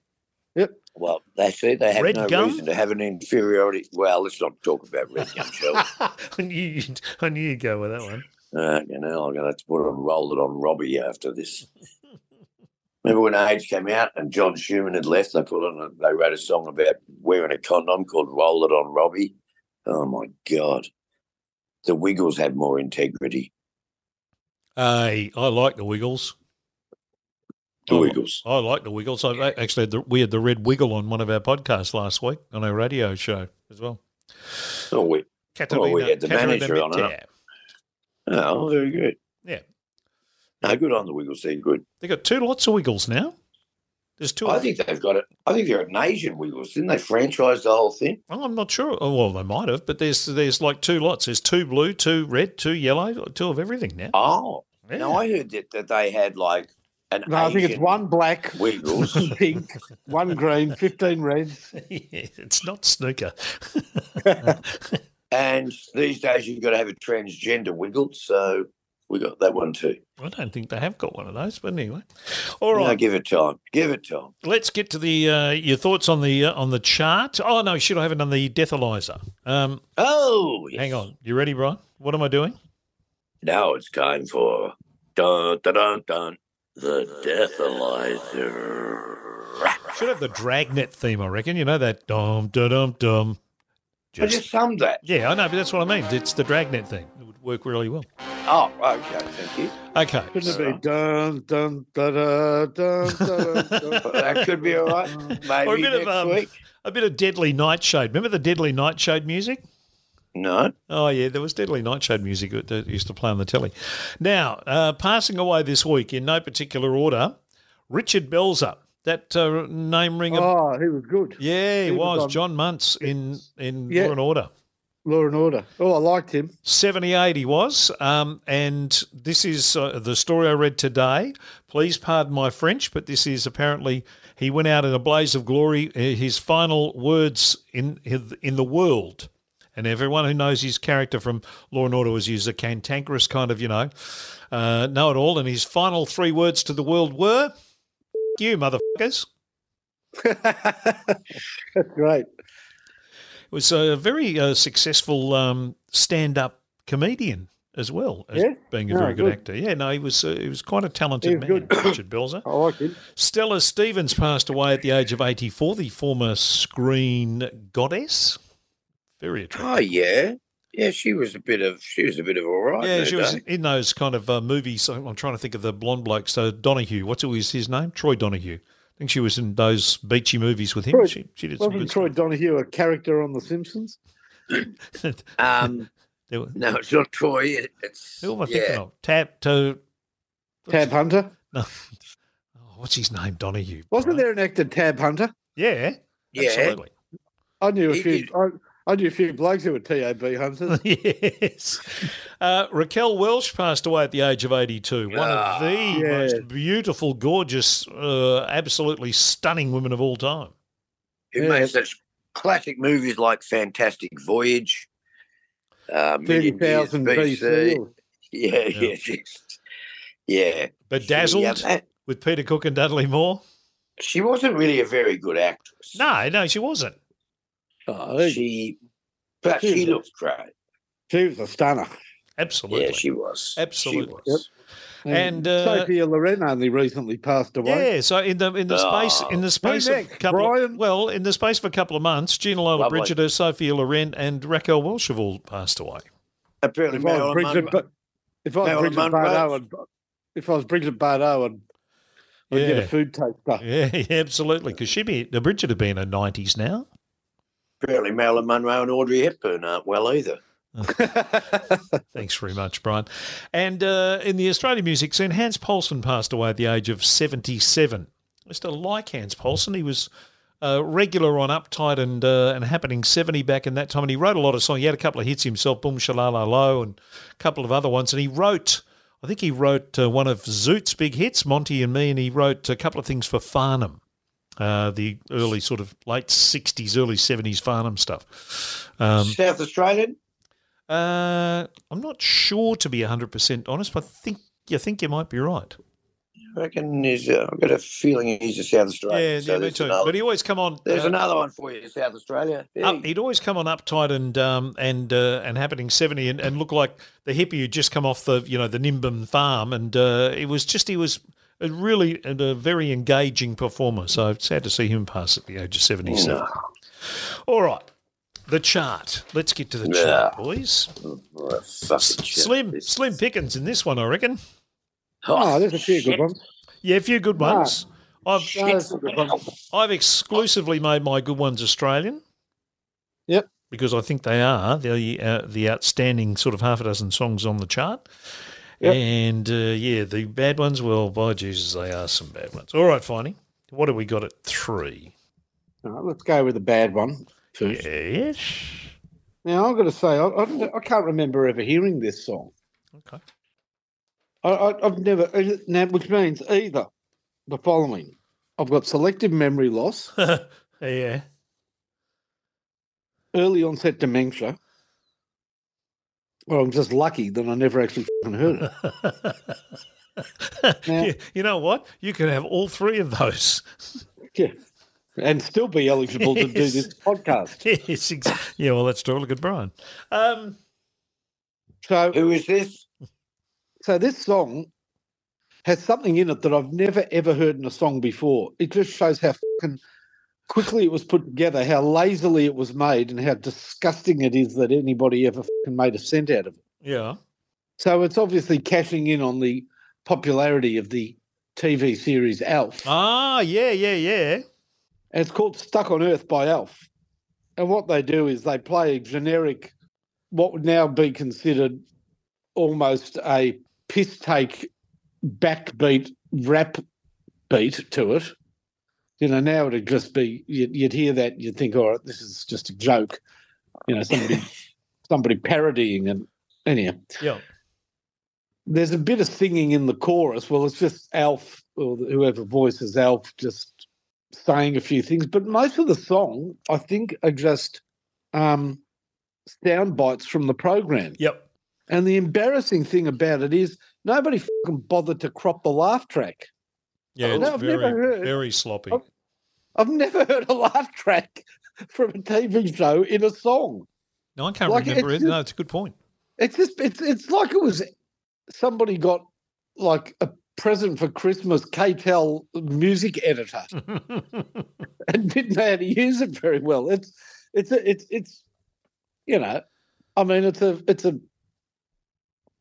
Yep. Well, that's it. They have Red no Gum? reason to have an inferiority. Well, let's not talk about Red Gum, shall we? [LAUGHS] I knew you'd, I knew you'd go with that one. Uh, you know, I'm going to have to put it on, roll it on Robbie after this. Remember when Age came out and John Schumann had left? They put on, a, they wrote a song about wearing a condom called "Roll It On Robbie." Oh my God, the Wiggles had more integrity. Hey, I like the Wiggles. The Oh, Wiggles. I like the Wiggles. I I actually had the, we had the Red Wiggle on one of our podcasts last week on our radio show as well. Oh, we, oh, Catalina, we had the Catalina manager on it. Oh, very good. Yeah. No, good on the Wiggles. They're good. They got two lots of Wiggles now. There's two. I think they've got it. I think they're an Asian Wiggles. Didn't they franchise the whole thing? Oh, I'm not sure. Oh, well, they might have, but there's there's like two lots. There's two blue, two red, two yellow, two of everything now. Oh, Yeah. no, I heard that, that they had like an No, I think it's Asian one black, Wiggles. one pink, one green, fifteen reds. it's not snooker. And these days you've got to have a transgender wiggle, so we got that one too. I don't think they have got one of those, but anyway. all right. No, give it time. Give it time. let's get to the uh, your thoughts on the uh, on the chart. Oh no, should I haven't done the Deathalyzer? Um, Oh, yes. hang on, you ready, Brian? What am I doing? Now it's time for dun dun dun dun the Deathalyzer. Should have the Dragnet theme, I reckon. You know that dum dum dum dum. I just summed that. Yeah, I know, but that's what I mean. It's the Dragnet thing. It would work really well. Oh, okay. Thank you. Okay. Shouldn't it be dun dun da da dun dun dun? That could be all right. Maybe Or a bit next of um, week. a bit of Deadly Nightshade. Remember the Deadly Nightshade music? No. Oh yeah, there was Deadly Nightshade music that that used to play on the telly. Now, uh, passing away this week in no particular order, Richard Belzer. That uh, name ring. a- Oh, he was good. yeah, he, he was was on- John Munch in in Yeah. Law and Order. Law and Order. Oh, I liked him. 78 he was. Um, and this is uh, the story I read today. Please pardon my French, but this is apparently he went out in a blaze of glory. uh, His final words in in the world. And everyone who knows his character from Law and Order was he's a cantankerous kind of, you know, uh, know it all. And his final three words to the world were, "F- "You motherfuckers." [LAUGHS] That's great. It was a very uh, successful um, stand-up comedian as well as Yeah? being a No, very good, good. actor. Yeah, no, he was uh, he was quite a talented man, good. Richard Belzer. [CLEARS THROAT] I like him. Stella Stevens passed away at the age of 84, the former screen goddess. Very attractive. Oh, yeah. Yeah, she was a bit of she was a bit of all right. yeah, in her she was day. in those kind of uh, movies. I'm trying to think of the blonde bloke. So Donahue, what's it was his name? Troy Donahue. I think she was in those beachy movies with him. Troy- she, she did some Wasn't good Troy Donahue a character on The Simpsons? stuff. [LAUGHS] Um, There were- no, it's not Troy. It's who am I thinking yeah. of? Tab to Tab Hunter. [LAUGHS] no. Oh, what's his name? Donahue. Wasn't right? there an actor, Tab Hunter? Yeah, Yeah, absolutely. I knew a He few. Did. I, I knew a few blokes who were TAB hunters. [LAUGHS] yes. Uh, Raquel Welch passed away at the age of 82. One of Ah, the yeah. most beautiful, gorgeous, uh, absolutely stunning women of all time. who Yeah. made such classic movies like Fantastic Voyage, uh, Thirty Million Years thousand BC. BC. Yeah, [LAUGHS] Yeah. yeah, just, yeah. Bedazzled She, um, with Peter Cook and Dudley Moore. she wasn't really a very good actress. No, no, she wasn't. Oh, she, she, but She she was- looked great. she was a stunner. Absolutely. Yeah, she was. Absolutely. She was. And, uh, Sophia Loren only recently passed away. Yeah, so in the in the space in the space of a next, couple Brian? of, well in the space of a couple of months, Gina Lola Lovely. Sophia Loren, and Raquel Welch have all passed away. Apparently, If I was Marilyn Bridget, Monroe- but if I was Marilyn Bridget Monroe. Bardot, I'd, if I was Bridget Bardot, I'd, I'd get a food taster. Yeah, [LAUGHS] yeah absolutely. Because she'd be the Bridget would be in her nineties now. Apparently Marilyn Monroe and Audrey Hepburn aren't well either. [LAUGHS] Thanks very much, Brian. And uh, in the Australian music scene, Hans Poulsen passed away at the age of 77. I like Hans Poulsen. He was uh, regular on Uptight and uh, and Happening 70 back in that time. And he wrote a lot of songs. He had a couple of hits himself, Boom Shalala Low, and a couple of other ones. And he wrote, I think he wrote uh, one of Zoot's big hits, Monty and Me, and he wrote a couple of things for Farnham. Uh, the early sort of late 60s, early 70s Farnham stuff. Um, South Australian. uh, I'm not sure to be 100% honest, but I think you think you might be right. I reckon he's. Uh, I've got a feeling he's a South Australian. yeah, so yeah, me too. Another, But he always come on. there's uh, another one for you, South Australia. Yeah. up- he'd always come on uptight and um, and uh, and happening seventy and, and look like the hippie who'd just come off the you know the Nimbin farm and uh, it was just he was really a, a very engaging performer. So it's sad to see him pass at the age of seventy seven. All right, the chart. Let's get to the chart, boys. Oh, fucking. Slim This- slim pickings in this one, I reckon. Oh, there's a few good ones. Yeah, a few good ones. I've No, good ones. I've exclusively made my good ones Australian. Yep. Because I think they are the uh, the outstanding sort of half a dozen songs on the chart. Yep. And uh, yeah, the bad ones, well, by Jesus, they are some bad ones. All right, Finey. What have we got at three? All right, let's go with the bad one first. Yes. Now, I've got to say, I, I, I can't remember ever hearing this song. Okay. I, I, I've never, now, which means either the following I've got selective memory loss, [LAUGHS] yeah. early onset dementia, or I'm just lucky that I never actually fucking heard it. [LAUGHS] Now- you, you know what? You can have all three of those. [LAUGHS] Yeah. And still be eligible to do this [LAUGHS] podcast. yes, ex- yeah. Well, that's true. Look at Brian. Um, So, Who is this? so this song has something in it that I've never ever heard in a song before. It just shows how fucking quickly it was put together, how lazily it was made, and how disgusting it is that anybody ever made a cent out of it. yeah. So it's obviously cashing in on the popularity of the TV series Alf. Ah, yeah, yeah, yeah. And it's called Stuck on Earth by Alf. And what they do is they play a generic, what would now be considered almost a piss take backbeat rap beat to it. You know, now it'd just be you'd, you'd hear that you'd think, all right, this is just a joke. You know, somebody [LAUGHS] somebody parodying and anyhow. Yeah. There's a bit of singing in the chorus. Well, it's just Alf or whoever voices Alf just saying a few things, but most of the song, I think, are just um, sound bites from the program. Yep. And the embarrassing thing about it is nobody fucking bothered to crop the laugh track. Yeah, it's I've very, never heard- very sloppy. I've- I've never [LAUGHS] heard a laugh track from a TV show in a song. No, I can't like, remember it. No, it's a good point. It's just it's it's like it was somebody got like a present for Christmas K-tel music editor [LAUGHS] [LAUGHS] and didn't know how to use it very well. It's it's a, it's it's you know, I mean, it's a it's a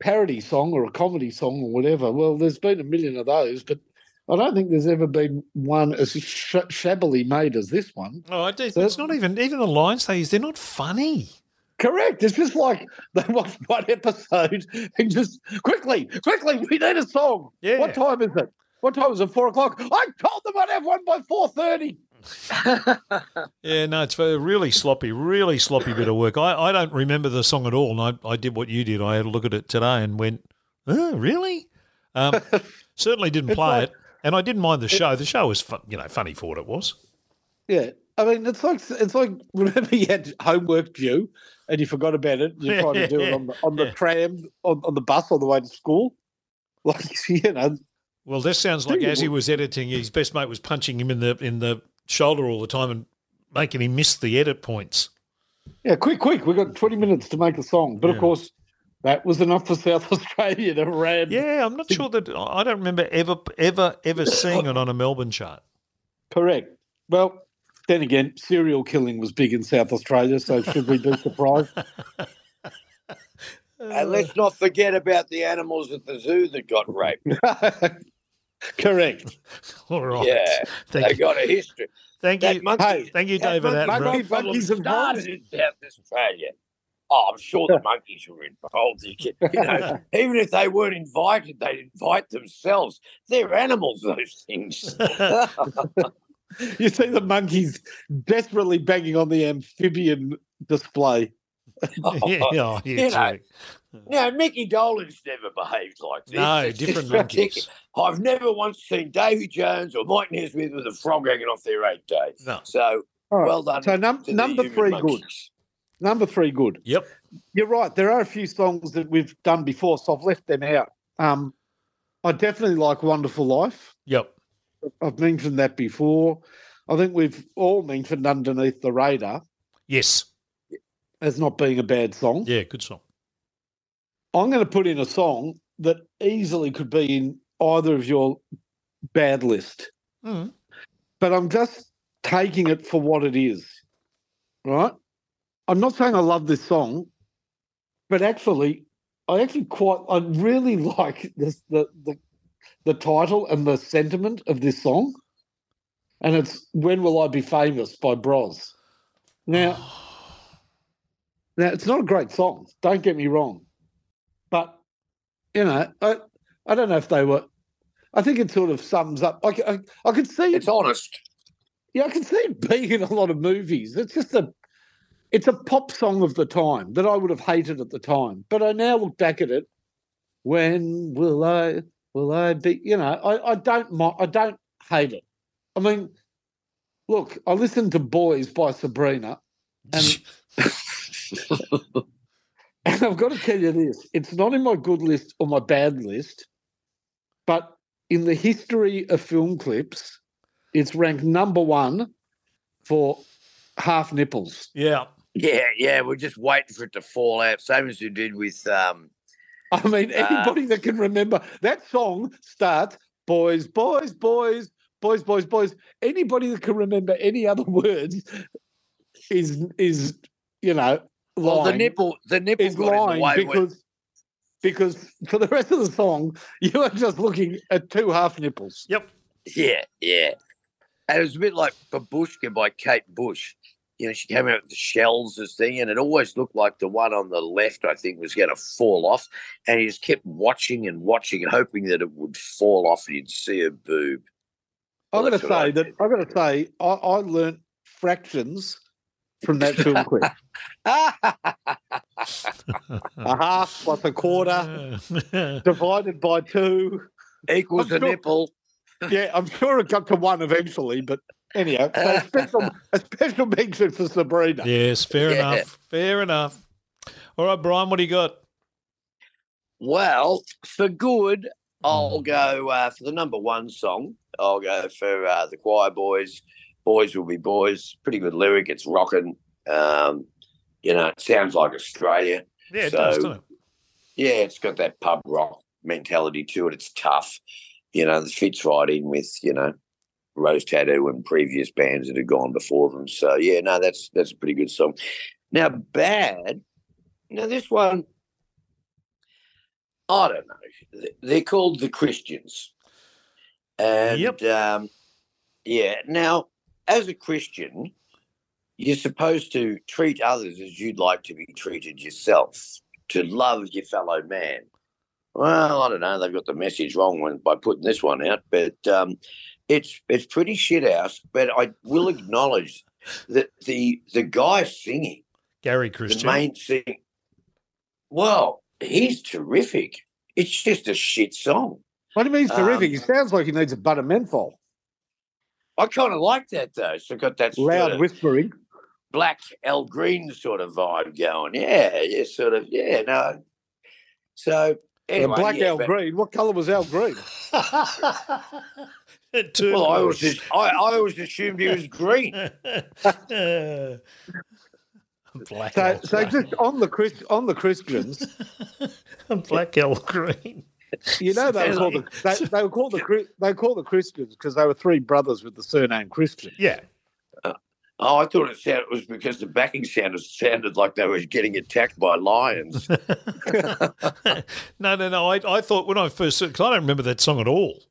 parody song or a comedy song or whatever. Well, there's been a million of those, but I don't think there's ever been one as sh- shabbily made as this one. Oh, I do. So- it's not even even the lines they use. They're not funny. Correct. It's just like [LAUGHS] they watch one episode and just quickly, quickly, we need a song. Yeah. What time is it? What time is it? Four o'clock. I told them I'd have one by four thirty. [LAUGHS] Yeah, no, it's a really sloppy, really sloppy bit of work. I, I don't remember the song at all, and I, I did what you did. I had a look at it today and went, oh, really? Um, [LAUGHS] certainly didn't It's play like- it, and I didn't mind the show. The show was, fun, you know, funny for what it was. Yeah. I mean, it's like it's like remember you had homework due and you forgot about it. You're trying to do it on the on the [LAUGHS] Yeah. tram on, on the bus on the way to school. [LAUGHS] Like you know, Well, this sounds like as he was editing, his best mate was punching him in the in the shoulder all the time and making him miss the edit points. yeah, quick, quick. We've got 20 minutes to make a song, but Yeah. of course, that was enough for South [LAUGHS] Australia to ran. Yeah, I'm not sure that I don't remember ever ever ever seeing it on a Melbourne chart. Correct. Well, then again, serial killing was big in South Australia, so should we be surprised? [LAUGHS] And let's not forget about the animals at the zoo that got raped. [LAUGHS] Correct. All right. Yeah, Thank they you. got a history. Thank That you. monkey, Hey, Thank you, David monkey Attenborough. Monkey- monkeys involved. started in South Australia. Oh, I'm sure the [LAUGHS] monkeys were involved. You know, even if they weren't invited, they'd invite themselves. They're animals, those things. [LAUGHS] You see the monkeys desperately banging on the amphibian display. [LAUGHS] yeah, oh, yeah, You know. Now, Micky Dolenz never behaved like this. No, It's different monkeys. I've never once seen Davy Jones or Mike Nesmith with a frog hanging off their eight day. No. So, All right. well done. So num- to the number human three, monkeys. good. Number three, good. Yep. You're right. There are a few songs that we've done before, so I've left them out. Um, I definitely like "Wonderful Life." Yep. I've mentioned that before. I think we've all mentioned "Underneath the Radar" Yes. as not being a bad song. Yeah. Good song. I'm going to put in a song that easily could be in either of your bad list, Mm. but I'm just taking it for what it is. Right? I'm not saying I love this song, but actually, I actually quite, I really [LAUGHS] like this the the the title and the sentiment of this song, and it's "When Will I Be Famous" by Bros. Now, [SIGHS] now it's not a great song. Don't get me wrong, but you know, I I don't know if they were. I think it sort of sums up. i i could see it It's honest. yeah, I can see it being in a lot of movies. It's just a, it's a pop song of the time that I would have hated at the time. But I now look back at it. When will I? Will I be? You know, I, I don't. I don't hate it. I mean, look, I listened to "Boys" by Sabrina, and [LAUGHS] and I've got to tell you this: it's not in my good list or my bad list, but in the history of film clips, it's ranked number one for half nipples. yeah. Yeah, yeah. We're just waiting for it to fall out. Same as we did with um, I mean, Uh, anybody that can remember that song starts boys, boys, boys, boys, boys, boys. Anybody that can remember any other [LAUGHS] words is is you know well, the nipple. The nipple is got in the lying way. when- because because for the rest of the song [LAUGHS] you are just looking at two half nipples. Yep. Yeah, yeah. And it was a bit like Babushka by Kate Bush. You know, she came out with the shells, this thing, and it always looked like the one on the left, I think, was going to fall off. And he just kept watching and watching, and hoping that it would fall off and you'd see a boob. I'm Well, going to say that. I'm going to say I, I learnt fractions from that film clip. [LAUGHS] A half plus a quarter divided by two. Equals I'm a sure- nipple. Yeah, I'm sure it got to one eventually, but anyhow, so a special, [LAUGHS] a special mention for Sabrina. yes. Fair Yeah. enough. Fair enough. All right, Brian. What do you got? Well, for good, Mm. I'll go uh, for the number one song. I'll go for uh, the Choir Boys. Boys will be boys. Pretty good lyric. It's rocking. Um, you know, it sounds like Australia. Yeah, it So- does, doesn't it? Yeah, it's got that pub rock mentality to it. It's tough. You know, it fits right in with you know Rose Tattoo and previous bands that had gone before them. So yeah, no, that's that's a pretty good song. Now, bad. now this one, I don't know. They're called the Christians, and Yep. um, yeah. Now, as a Christian, you're supposed to treat others as you'd like to be treated yourself. To love your fellow man. Well, I don't know. They've got the message wrong when, by putting this one out, but um, it's it's pretty shit house. But I will [LAUGHS] acknowledge that the the guy singing Gary the Christian. main thing. Well, he's terrific. It's just a shit song. What do you mean he's terrific? Um, he sounds like he needs a butt of menthol. I kind of like that though. It's got that sort Loud of whispering. black Al Green sort of vibe going. Yeah, yeah, sort of. Yeah, no. So anyway, Black yeah, Al but- Green. What colour was Al Green? [LAUGHS] [LAUGHS] [LAUGHS] Well, I always, just, I, I always assumed he was green. [LAUGHS] Black So, so Green. just on the Chris, on the Christians, [LAUGHS] Black Al Green. you know they were called the, they, they were called the they were called the Christians because they were three brothers with the surname Christian. Yeah. Uh, oh, I thought it, sounded, it was because the backing sounded sounded like they were getting attacked by lions. no, no, no. I, I thought when I first because I don't remember that song at all,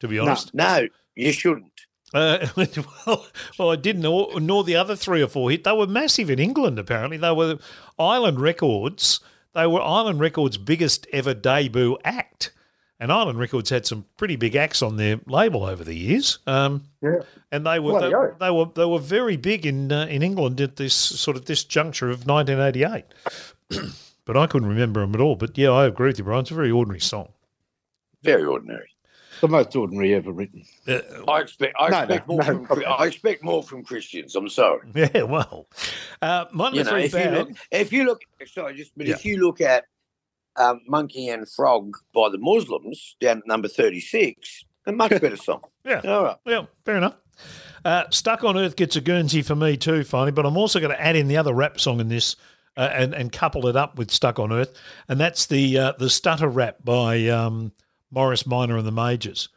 to be honest. no, you shouldn't. Uh, [LAUGHS] well, well, I didn't know, nor the other three or four hit. They were massive in England. Apparently, they were Island Records. They were Island Records' biggest ever debut act, and Island Records had some pretty big acts on their label over the years. Um, Yeah. and they were they, they were they were very big in uh, in England at this sort of this juncture of 1988. [CLEARS THROAT] but I couldn't remember them at all. But yeah, I agree with you, Brian. It's a very ordinary song. Very ordinary. The most ordinary ever written. Uh, I expect. I No, expect no, more no, from. I expect more from Christians. I'm sorry. [LAUGHS] yeah, well, uh, mine You know, very if you look, if you look, sorry, just but Yeah. if you look at um, "Monkey and Frog" by the Muslims down at number thirty-six, a much [LAUGHS] better song. Yeah. All right. Yeah, fair enough. Uh, Stuck on Earth gets a Guernsey for me too, finally, but I'm also going to add in the other rap song in this uh, and, and couple it up with Stuck on Earth, and that's the uh, the Stutter Rap by um, Morris Minor and the Majors.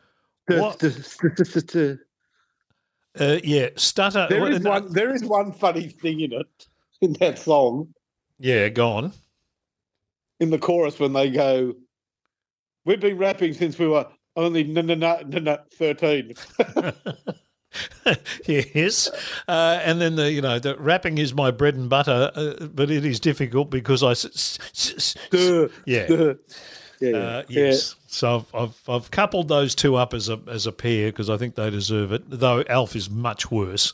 What? There Uh, yeah, Stutter. is no, one. There is one funny thing in it in that song Yeah, go on. in the chorus when they go, "We've been rapping since we were only n- n- n- n- thirteen. [LAUGHS] [LAUGHS] yes, uh, and then the you know the rapping is my bread and butter, uh, but it is difficult because I. s- s- s- yeah. Yeah, Uh, yeah. yes. So I've, I've I've coupled those two up as a as a pair because I think they deserve it. Though Alf is much worse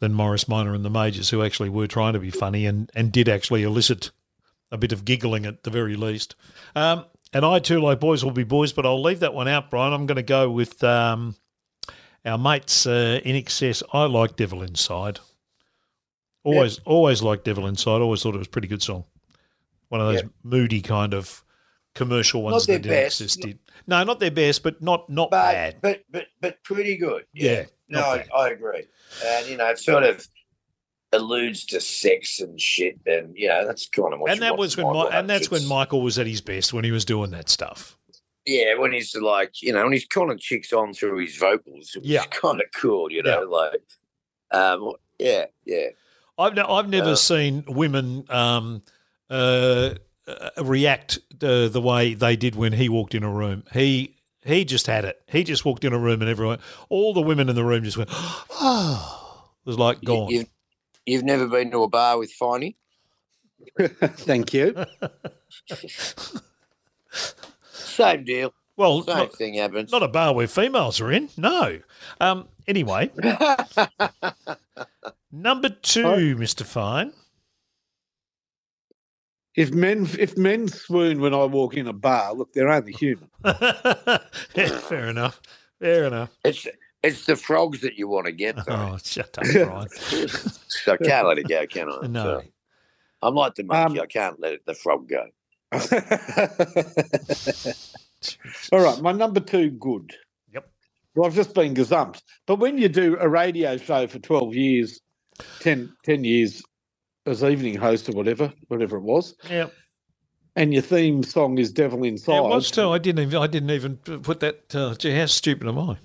than Morris Minor and the Majors, who actually were trying to be funny and and did actually elicit a bit of giggling at the very least. Um, and I too, like boys, will be boys, but I'll leave that one out, Brian. I'm going to go with um, our mates uh, INXS. I like Devil Inside. Always, always liked Devil Inside. Always thought it was a pretty good song. One of those Yeah. moody kind of commercial ones Not their that didn't best. Did. No, not their best, but not not But bad. but but but pretty good. Yeah, No, I. I agree. And you know, it sort of alludes to sex and shit, and you know, that's kind of what. and that was when Michael Mi- and that's when Michael was at his best when he was doing that stuff. Yeah, when he's like, you know, when he's of chicks on through his vocals, it Yeah. kind of cool, you know, like, um, yeah, yeah. I've I've never Yeah. seen women um, uh, uh, react uh, the way they did when he walked in a room. He he just had it. He just walked in a room and everyone, all the women in the room just went, oh, [GASPS] it was like You- gone. You've, you've never been to a bar with Finey? [LAUGHS] Thank you. [LAUGHS] Same deal. well, Same not, thing happens. not a bar where females are in. No. Um, anyway, [LAUGHS] number two, Mister Fine. If men if men swoon when I walk in a bar, look, they're only human. [LAUGHS] Yeah, fair enough. Fair enough. it's it's the frogs that you want to get, though. Oh, shut up, [LAUGHS] Brian. [LAUGHS] so I can't let it go, can I? No. So, I'm like the monkey. Um, I can't let it, the frog go. All right, my number two, good. Yep. Well, I've just been gazumped. But when you do a radio show for 12 years, 10, 10 years as evening host or whatever, whatever it was, Yeah. and your theme song is Devil Inside, Yeah, it was too. I didn't. Even, I didn't even put that. Uh, gee, how stupid am I?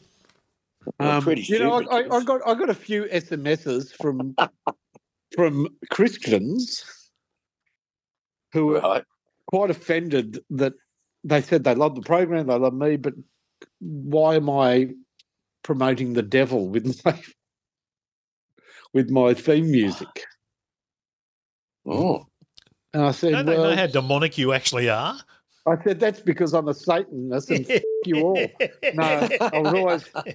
Well, um, pretty you know, I, I. I got I got a few SMSs from from Christians who were Right. quite offended that they said they love the program, they love me, but why am I promoting the devil with my [LAUGHS] with my theme music? Oh. And I said, Don't they well, know how demonic you actually are? I said that's because I'm a Satanist and [LAUGHS] f- you all. No, I was always I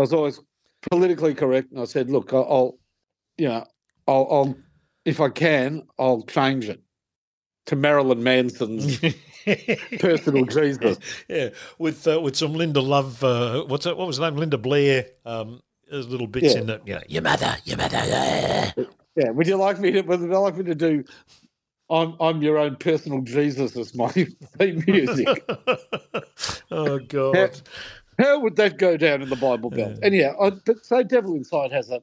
was always politically correct, and I said, look, I'll, I'll you know, I'll, I'll if I can, I'll change it to Marilyn Manson's [LAUGHS] personal Jesus. yeah, with uh, with some Linda Love. Uh, what's that? What was her name? Linda Blair. Um, there's little bits Yeah. in that. You know, your mother, your mother. yeah. Yeah, would you like me to? Would you like me to do? I'm I'm your own personal Jesus as my [LAUGHS] theme music. [LAUGHS] oh God. How would that go down in the Bible Belt? Anyhow, I, but so Devil Inside has a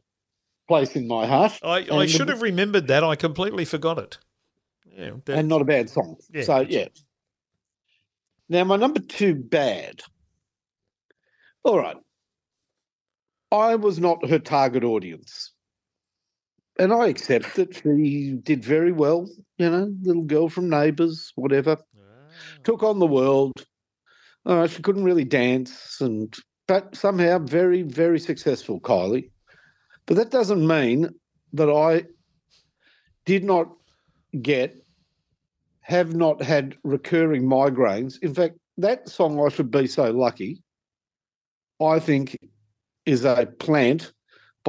place in my heart, I, I should the- have remembered that. I completely forgot it. Yeah, and not a bad song. Yeah, so yeah. Now my number two bad. All right. I was not her target audience. And I accept that she did very well, you know, little girl from neighbours, whatever. took on the world. Uh, she couldn't really dance, and but somehow very, very successful, Kylie. But that doesn't mean that I did not get, have not had recurring migraines. In fact, that song "I Should Be So Lucky," I think, is a plant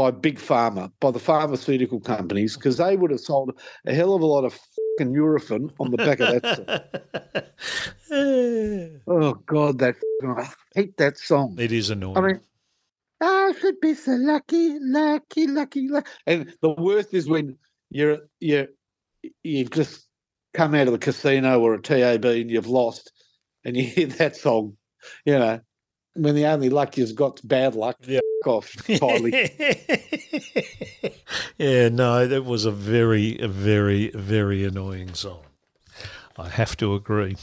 by big pharma, by the pharmaceutical companies, because they would have sold a hell of a lot of fucking Nurofen on the back of that song. [LAUGHS] Oh God, that I hate that song. it is annoying. I mean, I should be so lucky, lucky, lucky, lucky. And the worst is when you're you you've just come out of the casino or a TAB and you've lost, and you hear that song. You know, when the only luck you've got's bad luck. Yeah. Off, Kylie. [LAUGHS] yeah, no, that was a very, a very, very annoying song. I have to agree.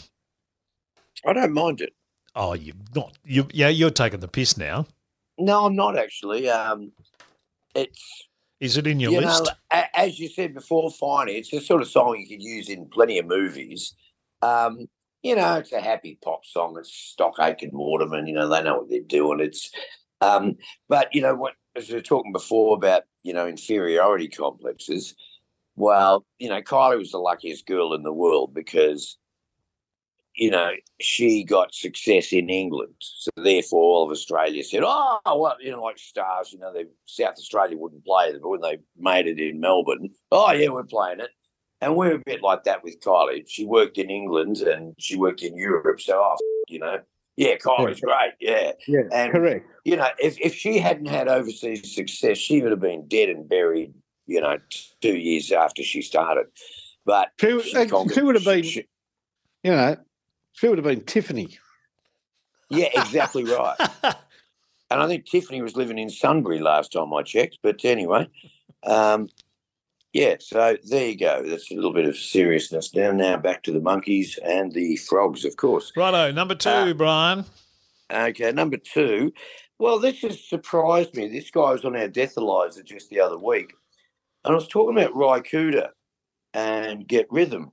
I don't mind it. Oh, you're not you? Yeah, you're taking the piss now. No, I'm not actually. Um, it's Is it in your you list? know, as you said before, fine. It's the sort of song you could use in plenty of movies. Um, you know, it's a happy pop song. It's Stock Aitken Waterman. You know, they know what they're doing. It's, um, but you know what? As we were talking before about you know inferiority complexes. Well, you know, Kylie was the luckiest girl in the world because, you know, she got success in England. So therefore, all of Australia said, "Oh, well, you know, like stars. You know, they South Australia wouldn't play them, but when they made it in Melbourne, oh yeah, we're playing it." And we're a bit like that with Kylie. She worked in England and she worked in Europe, so oh, f- you know, yeah, Kylie's great, yeah. Yeah, And- correct. You know, if if she hadn't had overseas success, she would have been dead and buried. You know, two years after she started. But She, she uh, she would have been, she- you know, she would have been Tiffany. yeah, exactly right. [LAUGHS] And I think Tiffany was living in Sunbury last time I checked. But anyway, um, yeah, so there you go. That's a little bit of seriousness now. Now back to the monkeys and the frogs, of course. Righto, number two, Uh, Brian. Okay, number two. Well, this has surprised me. This guy was on our Death Deathalyzer just the other week. And I was talking about Ry Cooder and Get Rhythm.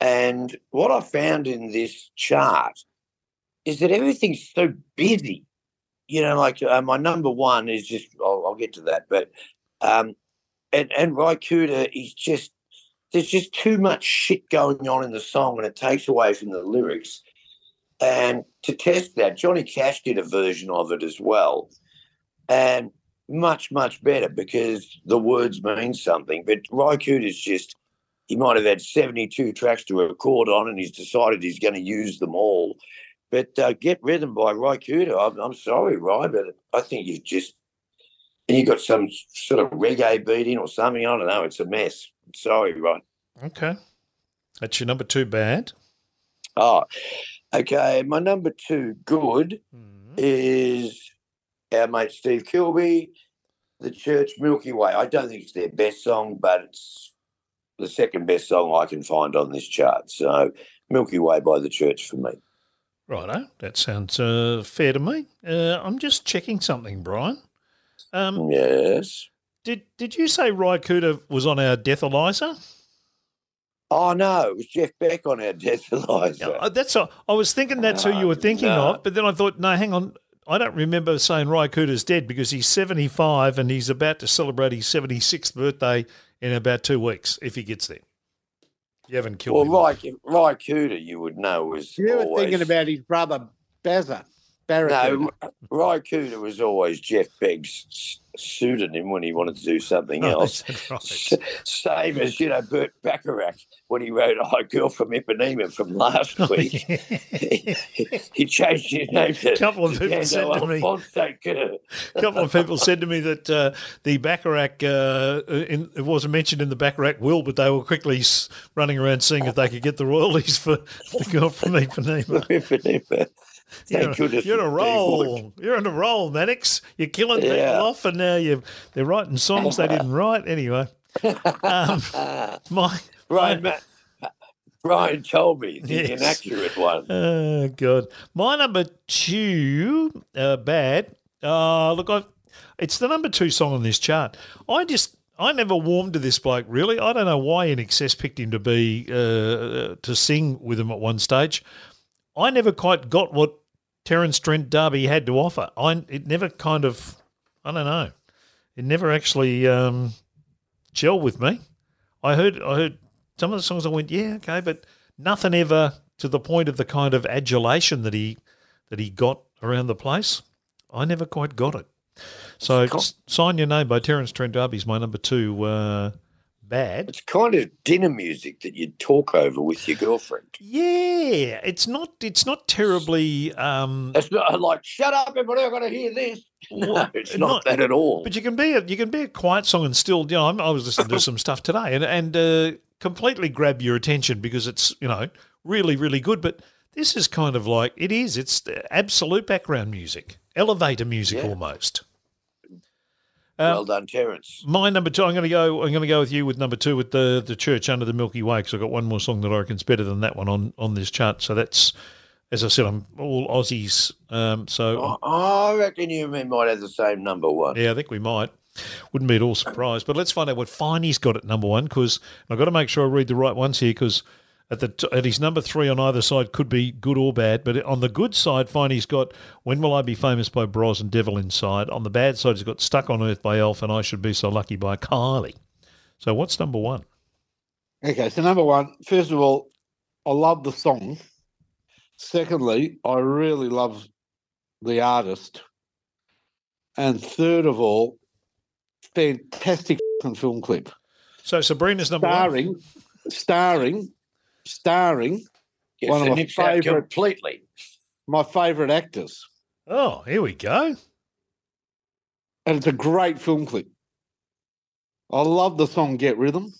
And what I found in this chart is that everything's so busy. You know, like uh, my number one is just, I'll, I'll get to that. But, um, and, and Ry Cooder is just, there's just too much shit going on in the song and it takes away from the lyrics. And to test that, Johnny Cash did a version of it as well. And much, much better because the words mean something. But is just, he might have had 72 tracks to record on and he's decided he's going to use them all. But uh, Get Rhythm by Ry Cooder, I'm, I'm sorry, Ry, but I think you've just, and you've got some sort of reggae beat in or something. I don't know. It's a mess. Sorry, Ry. Okay, that's your number two. Bad. Oh, okay. My number two, good. Mm. is our mate Steve Kilbey, The Church Milky Way. I don't think it's their best song, but it's the second best song I can find on this chart. So Milky Way by The Church for me. Righto, that sounds uh, fair to me. Uh, I'm just checking something, Brian. Um, Yes. did did you say Ry Cooder was on our death Deathalyzer? Oh no, it was Jeff Beck on our Death [LAUGHS] Eliza. Uh, That's a, I was thinking that's who you were thinking No. of, but then I thought, no, hang on. I don't remember saying Ry Cooder's dead because he's 75 and he's about to celebrate his 76th birthday in about two weeks if he gets there. You haven't killed Well, him. Ry, Ry Cooder, you would know was You were always, thinking about his brother, Bazza. Barrett. No, Cooter was always Jeff Beck's s- pseudonym when he wanted to do something Oh, [LAUGHS] else. right. Same as, you know, Burt Bacharach when he wrote "Hi Girl from Ipanema" from last week. [LAUGHS] he changed his name to A couple of people said to me- A couple of people said to me that uh, the Bacharach, uh, in, it wasn't mentioned in the Bacharach will, but they were quickly running around seeing if they could get the royalties for [LAUGHS] the girl from Ipanema. Ipanema. [LAUGHS] Thank You're, goodness you're a roll. You're on a roll, Mannix. You're killing people Yeah. off, and now you they're writing songs they didn't write. Anyway, um, [LAUGHS] my Brian, Ma- Brian told me the Yes. inaccurate one. [LAUGHS] Oh God, my number two, uh, bad. Uh, look, I, it's the number two song on this chart. I just, I never warmed to this bloke. Really, I don't know why INXS picked him to be uh, to sing with him at one stage. I never quite got what Terence Trent D'Arby had to offer. I, it never kind of, I don't know, it never actually um, gelled with me. I heard, I heard some of the songs. I went, yeah, okay, but nothing ever to the point of the kind of adulation that he that he got around the place. I never quite got it. So, Cool. Sign your name by Terence Trent D'Arby is my number two. Uh, bad. It's kind of dinner music that you'd talk over with your girlfriend. Yeah, it's not. It's not terribly. Um, It's not like, shut up, everybody, I've got to hear this. No, Well, it's not- not, that at all. But you can be a you can be a quiet song and still you know I'm, I was listening to [LAUGHS] some stuff today and and uh, completely grab your attention because it's you know really really good. But this is kind of like it is. It's absolute background music, elevator music Yeah. almost. Well done, Terence. My number two. I'm going to go. I'm going to go with you with number two with the the church under the Milky Way because I've got one more song that I reckon's better than that one on on this chart. So that's as I said, I'm all Aussies. Um, so Oh, I reckon you and me might have the same number one. Yeah, I think we might. Wouldn't be at all surprised. But let's find out what Finey's got at number one because I've got to make sure I read the right ones here because at the t- at his number three on either side could be good or bad. But on the good side, Finey's got "When Will I Be Famous" by Bros and Devil Inside. On the bad side, he's got "Stuck on Earth" by Alf and "I Should Be So Lucky" by Kylie. So what's number one? Okay, so number one, first of all, I love the song. Secondly, I really love the artist. And third of all, fantastic [LAUGHS] film clip. So Sabrina's number one. Starring, starring, starring Yes, One of my favourite- completely. my favourite actors. Oh, here we go. And it's a great film clip. I love the song Get Rhythm.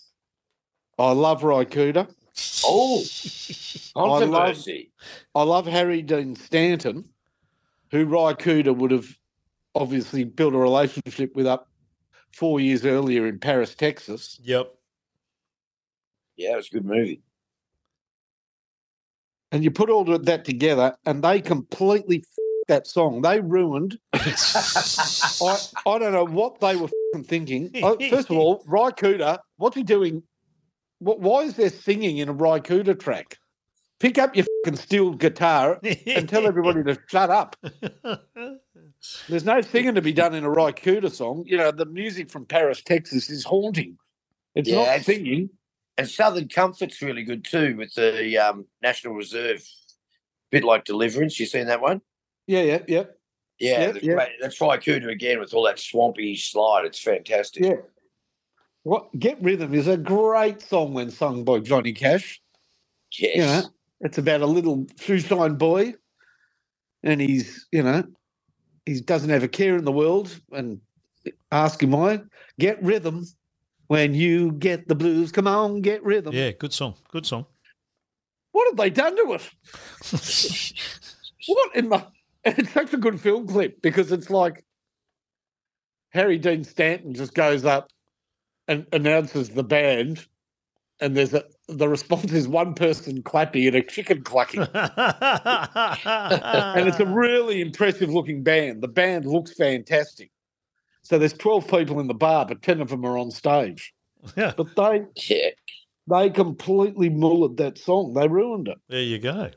I love Ry Cooder. Oh, [LAUGHS] controversy. I love Harry Dean Stanton, who Ry Cooder would have obviously built a relationship with up four years earlier in Paris, Texas. Yep. Yeah, it was a good movie. And you put all of that together, and they completely that song. They ruined. [LAUGHS] I, I don't know what they were f***ing thinking. I- First of all, [LAUGHS] Cooder, what's he doing? What, why is there singing in a Cooder track? Pick up your steel guitar and tell everybody to shut up. [LAUGHS] There's no singing to be done in a Cooder song. You know, the music from Paris, Texas is haunting. It's Yeah, not it's- singing. And Southern Comfort's really good too with the um, National Reserve, bit like Deliverance. You seen that one? Yeah, yeah, yeah. Yeah, that's, great. that's Cooder again with all that swampy slide. It's fantastic. Yeah. What Get Rhythm is a great song when sung by Johnny Cash. Yes. You know, it's about a little shoeshine boy, and he's, you know, he doesn't have a care in the world. And ask him why. Get rhythm when you get the blues. Come on, get rhythm. yeah, good song. Good song. What have they done to it? [LAUGHS] What in the? It's such a good film clip because it's like Harry Dean Stanton just goes up and announces the band, and there's a the response is one person clapping and a chicken clucking, [LAUGHS] and it's a really impressive looking band. The band looks fantastic. So there's twelve people in the bar, but ten of them are on stage. Yeah. But they Yeah. they completely mullered that song. They ruined it. There you go.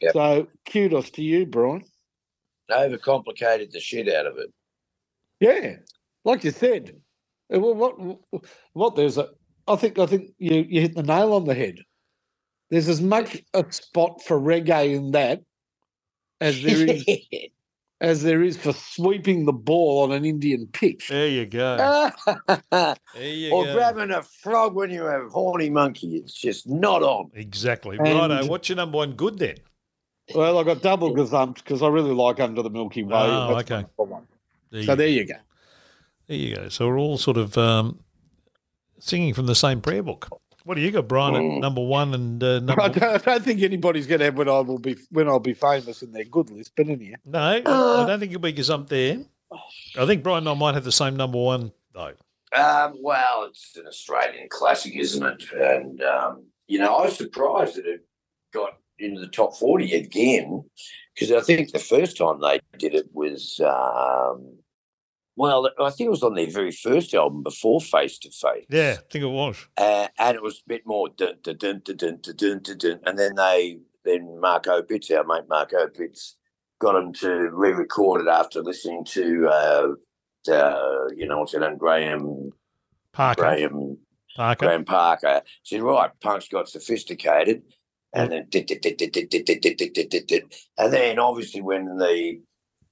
Yep. So kudos to you, Brian. Overcomplicated the shit out of it. Yeah, like you said. Well, what what there's a I think I think you you hit the nail on the head. There's as much a spot for reggae in that as there is [LAUGHS] as there is for sweeping the ball on an Indian pitch. There you go. or [LAUGHS] There you go. grabbing a frog when you have horny monkey. It's just not on. Exactly. And- Righto. What's your number one good then? Well, I got double gazumped because I really like Under the Milky Way. Oh, That's okay. my number one. There So there you go. there you go. So we're all sort of um, singing from the same prayer book. What do you got, Brian, at Mm. number one and uh, [LAUGHS] I don't, I don't think anybody's going to have when I will be when I'll be famous in their good list. But anyhow, No, I don't think you'll be gazumped there. I think Brian and I might have the same number one, though. Um, well, it's an Australian classic, isn't it? And um, you know, I was surprised that it got into the top forty again because I think the first time they did it was, um, well, I think it was on their very first album before Face to Face. Yeah, I think it was. Uh, and it was a bit more dun, dun, dun, dun, dun, dun, dun, dun. and then they then Mark Opitz, our mate Mark Opitz, got him to re-record it after listening to, uh, to you know what's it name, Graham Parker. Graham Parker. Graham Parker. Said, right, punk's got sophisticated. And then, and then obviously when the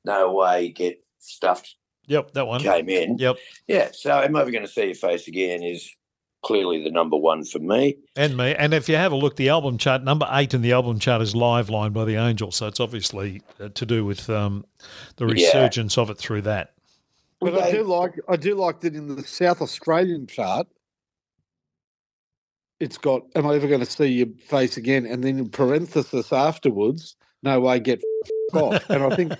No Way get stuffed Yep, that one. came in Yep, yeah so am I ever going to see your face again is clearly the number one for me and me. And if you have a look, the album chart, number eight in the album chart is Live Line by the Angels. So it's obviously uh, to do with um, the Yeah. resurgence of it through that. but Well, I do like I do like that in the South Australian chart. It's got "Am I ever going to see your face again?" and then in parenthesis afterwards, "No way, get off." And I think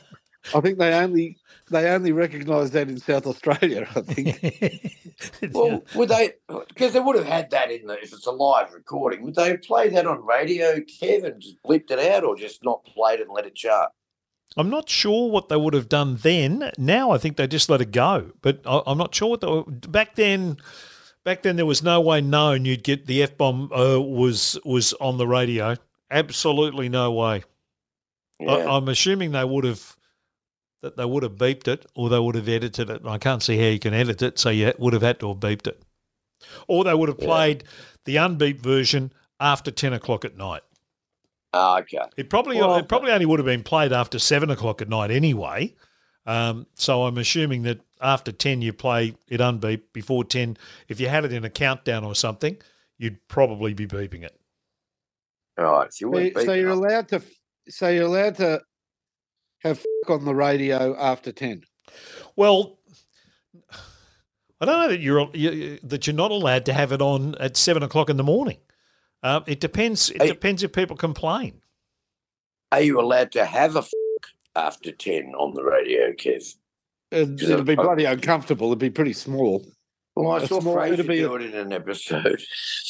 I think they only they only recognise that in South Australia. I think. [LAUGHS] Well, would they? Because they would have had that in the if it's a live recording. Would they play that on radio, Kevin? and just bleeped it out, or just not played it and let it chart? I'm not sure what they would have done then. Now I think they just let it go. But I, I'm not sure what they were, back then. Back then, there was no way known you'd get the f bomb uh, was was on the radio. Absolutely no way. Yeah. I, I'm assuming they would have that they would have beeped it, or they would have edited it. And I can't see how you can edit it, so you would have had to have beeped it, or they would have Yeah. played the unbeeped version after ten o'clock at night. Ah, okay. It probably Well- it probably only would have been played after seven o'clock at night anyway. Um, so I'm assuming that after ten you play it unbeeped. Before ten, if you had it in a countdown or something, you'd probably be beeping it. All right. So, you So, weren't so beaten you're up. allowed to so you're allowed to have [LAUGHS] on the radio after ten. Well, I don't know that you're you, that you're not allowed to have it on at seven o'clock in the morning. Um, it depends. It Hey. depends if people complain. Are you allowed to have a f- [LAUGHS] after ten on the radio, Kev? It'd, it'd be I- bloody uncomfortable. It'd be pretty small. Well, I saw more- Frasier it'd be do it in an episode.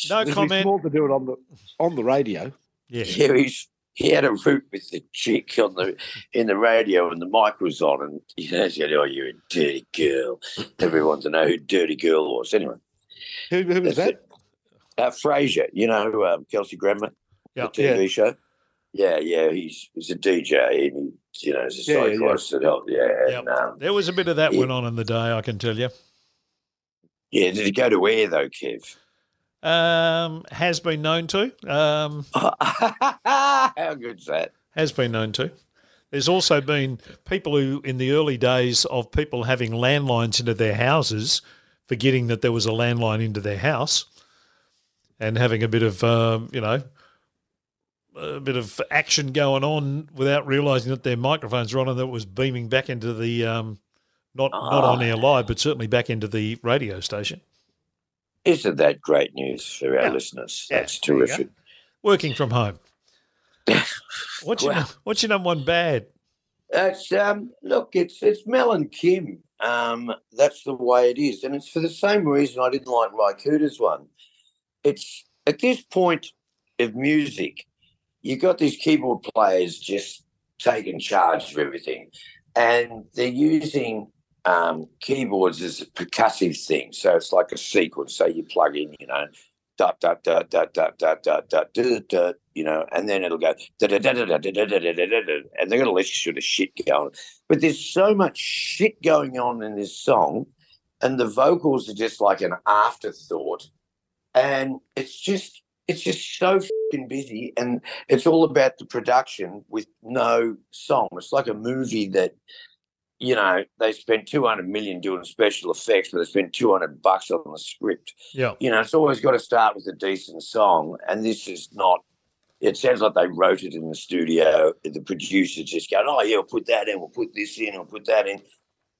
No [LAUGHS] It'd be comment. small to do it on the on the radio. Yeah. Yeah, he's, he had a root with the chick on the in the radio, and the mic was on, and he said, "Oh, you're a dirty girl." Everyone to know who Dirty Girl was. Anyway, Who, who was that? Uh, Frasier, you know um, Kelsey Grammer, Yeah. the TV Yeah. show. Yeah, yeah, he's he's a DJ, and he, you know, he's a Yeah, yeah, yeah. helped. Yeah, Yep. and, um, There was a bit of that Yeah. went on in the day, I can tell you. yeah. Did he go to where though, Kev? Um, has been known to. Um, [LAUGHS] How good's that? has been known to. There's also been people who, in the early days of people having landlines into their houses, forgetting that there was a landline into their house, and having a bit of, um, you know, a bit of action going on without realising that their microphones were on and that it was beaming back into the, um, not not on air live, but certainly back into the radio station. Isn't that great news for our Yeah. listeners? Yeah, That's terrific. Working from home. [LAUGHS] What's your Wow. what's your number one bad? It's um look, it's it's Mel and Kim. Um, that's the way it is, and it's for the same reason I didn't like Ry Cooder's one. It's at this point of music, you've got these keyboard players just taking charge of everything, and they're using um, keyboards is a percussive thing. So it's like a sequence. So you plug in, you know, dot dot dot dot dot dot dot dot dot dot you know, and then it'll go da da da da da da da da da da da, and they're gonna let you sort of shit going. But there's so much shit going on in this song, and the vocals are just like an afterthought, and it's just it's just so fucking busy, and it's all about the production with no song. It's like a movie that you know, they spent 200 million doing special effects, but they spent 200 bucks on the script. Yeah. You know, it's always got to start with a decent song. And this is not, it sounds like they wrote it in the studio. The producers just going, oh, yeah, we'll put that in, we'll put this in, we'll put that in.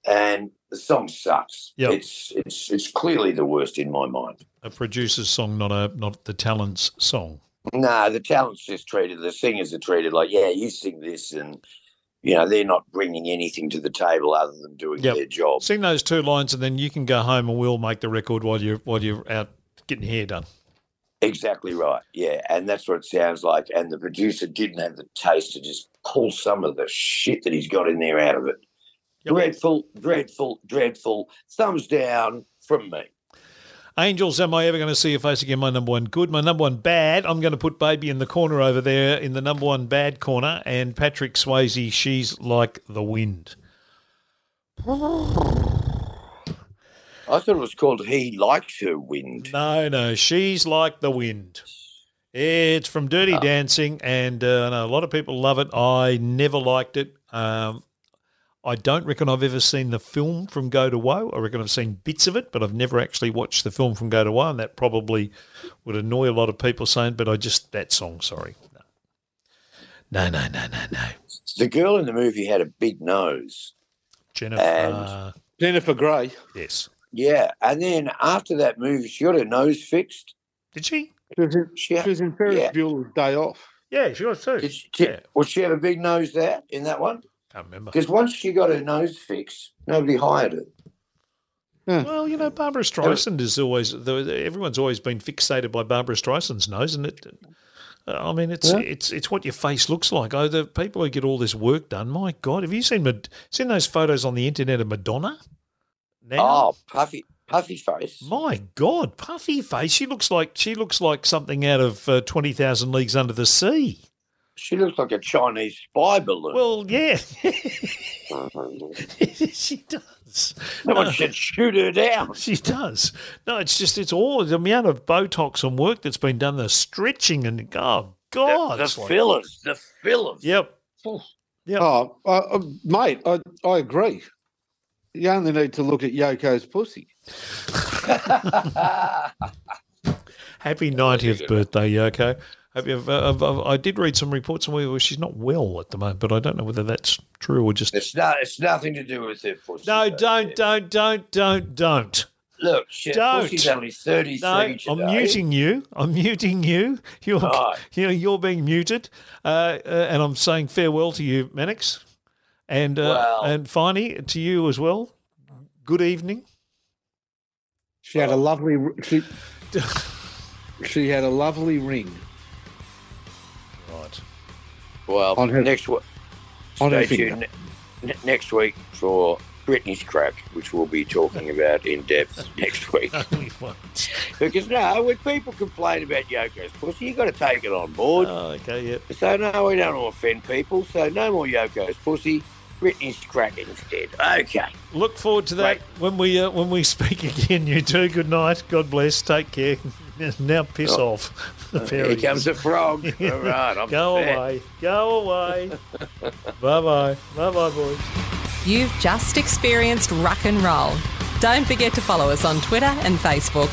And the song sucks. Yep. It's it's it's clearly the worst in my mind. A producer's song, not a not the talent's song. No, the talent's just treated, the singers are treated like, yeah, you sing this and you know, they're not bringing anything to the table other than doing Yep. their job. Sing those two lines, and then you can go home, and we'll make the record while you're while you're out getting hair done. Exactly right. Yeah. And that's what it sounds like. And the producer didn't have the taste to just pull some of the shit that he's got in there out of it. Yep. Dreadful, dreadful, dreadful. Thumbs down from me. Angels, am I ever going to see your face again? My number one good. My number one bad. I'm going to put Baby in the corner over there in the number one bad corner. And Patrick Swayze, she's like the wind. [SIGHS] I thought it was called He Likes Her Wind. No, no, she's like the wind. It's from Dirty Oh. Dancing, and uh, I know a lot of people love it. I never liked it. Um, I don't reckon I've ever seen the film from Go to Woe. I reckon I've seen bits of it, but I've never actually watched the film from Go to Woe, and that probably would annoy a lot of people saying, but I just, that song, sorry. No, no, no, no, no. The girl in the movie had a big nose. Jennifer, And- Jennifer Grey. yes. Yeah. And then after that movie, she got her nose fixed. Did she? She was in, She, she was in Ferris yeah. Bueller's Day Off. Yeah, she was too. did she, did- Yeah. Well, she had a big nose there in that one. Can't remember. Because once she got her nose fixed, nobody hired her. Well, you know, Barbra Streisand is always the- everyone's always been fixated by Barbra Streisand's nose, and it. I mean, it's Yeah. it's it's what your face looks like. Oh, the people who get all this work done. My God, have you seen Mad- seen those photos on the internet of Madonna? Now, Oh, puffy, puffy face. my God, puffy face. She looks like she looks like something out of uh, Twenty Thousand Leagues Under the Sea. She looks like a Chinese spy balloon. Well, yeah, [LAUGHS] she does. Someone should shoot her down. She does. No, it's just it's all the amount of Botox and work that's been done, the stretching and oh God, the it's like- fillers, the fillers. Yep. Yep. Oh, uh, uh, mate, I, I agree. You only need to look at Yoko's pussy. [LAUGHS] Happy ninetieth birthday, Yoko. Hope you've, I've- I've- I did read some reports on where she's not well at the moment, but I don't know whether that's true or just. It's not. It's nothing to do with it. pussy. No, though. don't, don't, don't, don't, don't. Look, she, Don't. pussy's only thirty-three No, today. I'm muting you. I'm muting you. You're, Right. [LAUGHS] you're, you're being muted, uh, uh, and I'm saying farewell to you, Mannix, and uh, Well- and Finey to you as well. Good evening. She had a lovely. She, [LAUGHS] she had a lovely ring Right. Well, On her- next week. on Stay finger. tuned ne- next week for Britney's crack, which we'll be talking about in depth [LAUGHS] next week. Only. Because no, when people complain about Yoko's pussy, you've got to take it on board. Oh, okay. Yep. So no, we don't want to offend people. So no more Yoko's pussy. Britney's crack instead. Okay. Look forward to that Right. when we uh, when we [LAUGHS] speak again. You too. Good night. God bless. Take care. [LAUGHS] Now piss Oh. off. [LAUGHS] The Here comes a frog. All right, I'm Go set. away. Go away. bye bye. Bye bye, boys. You've just experienced rock and roll. Don't forget to follow us on Twitter and Facebook.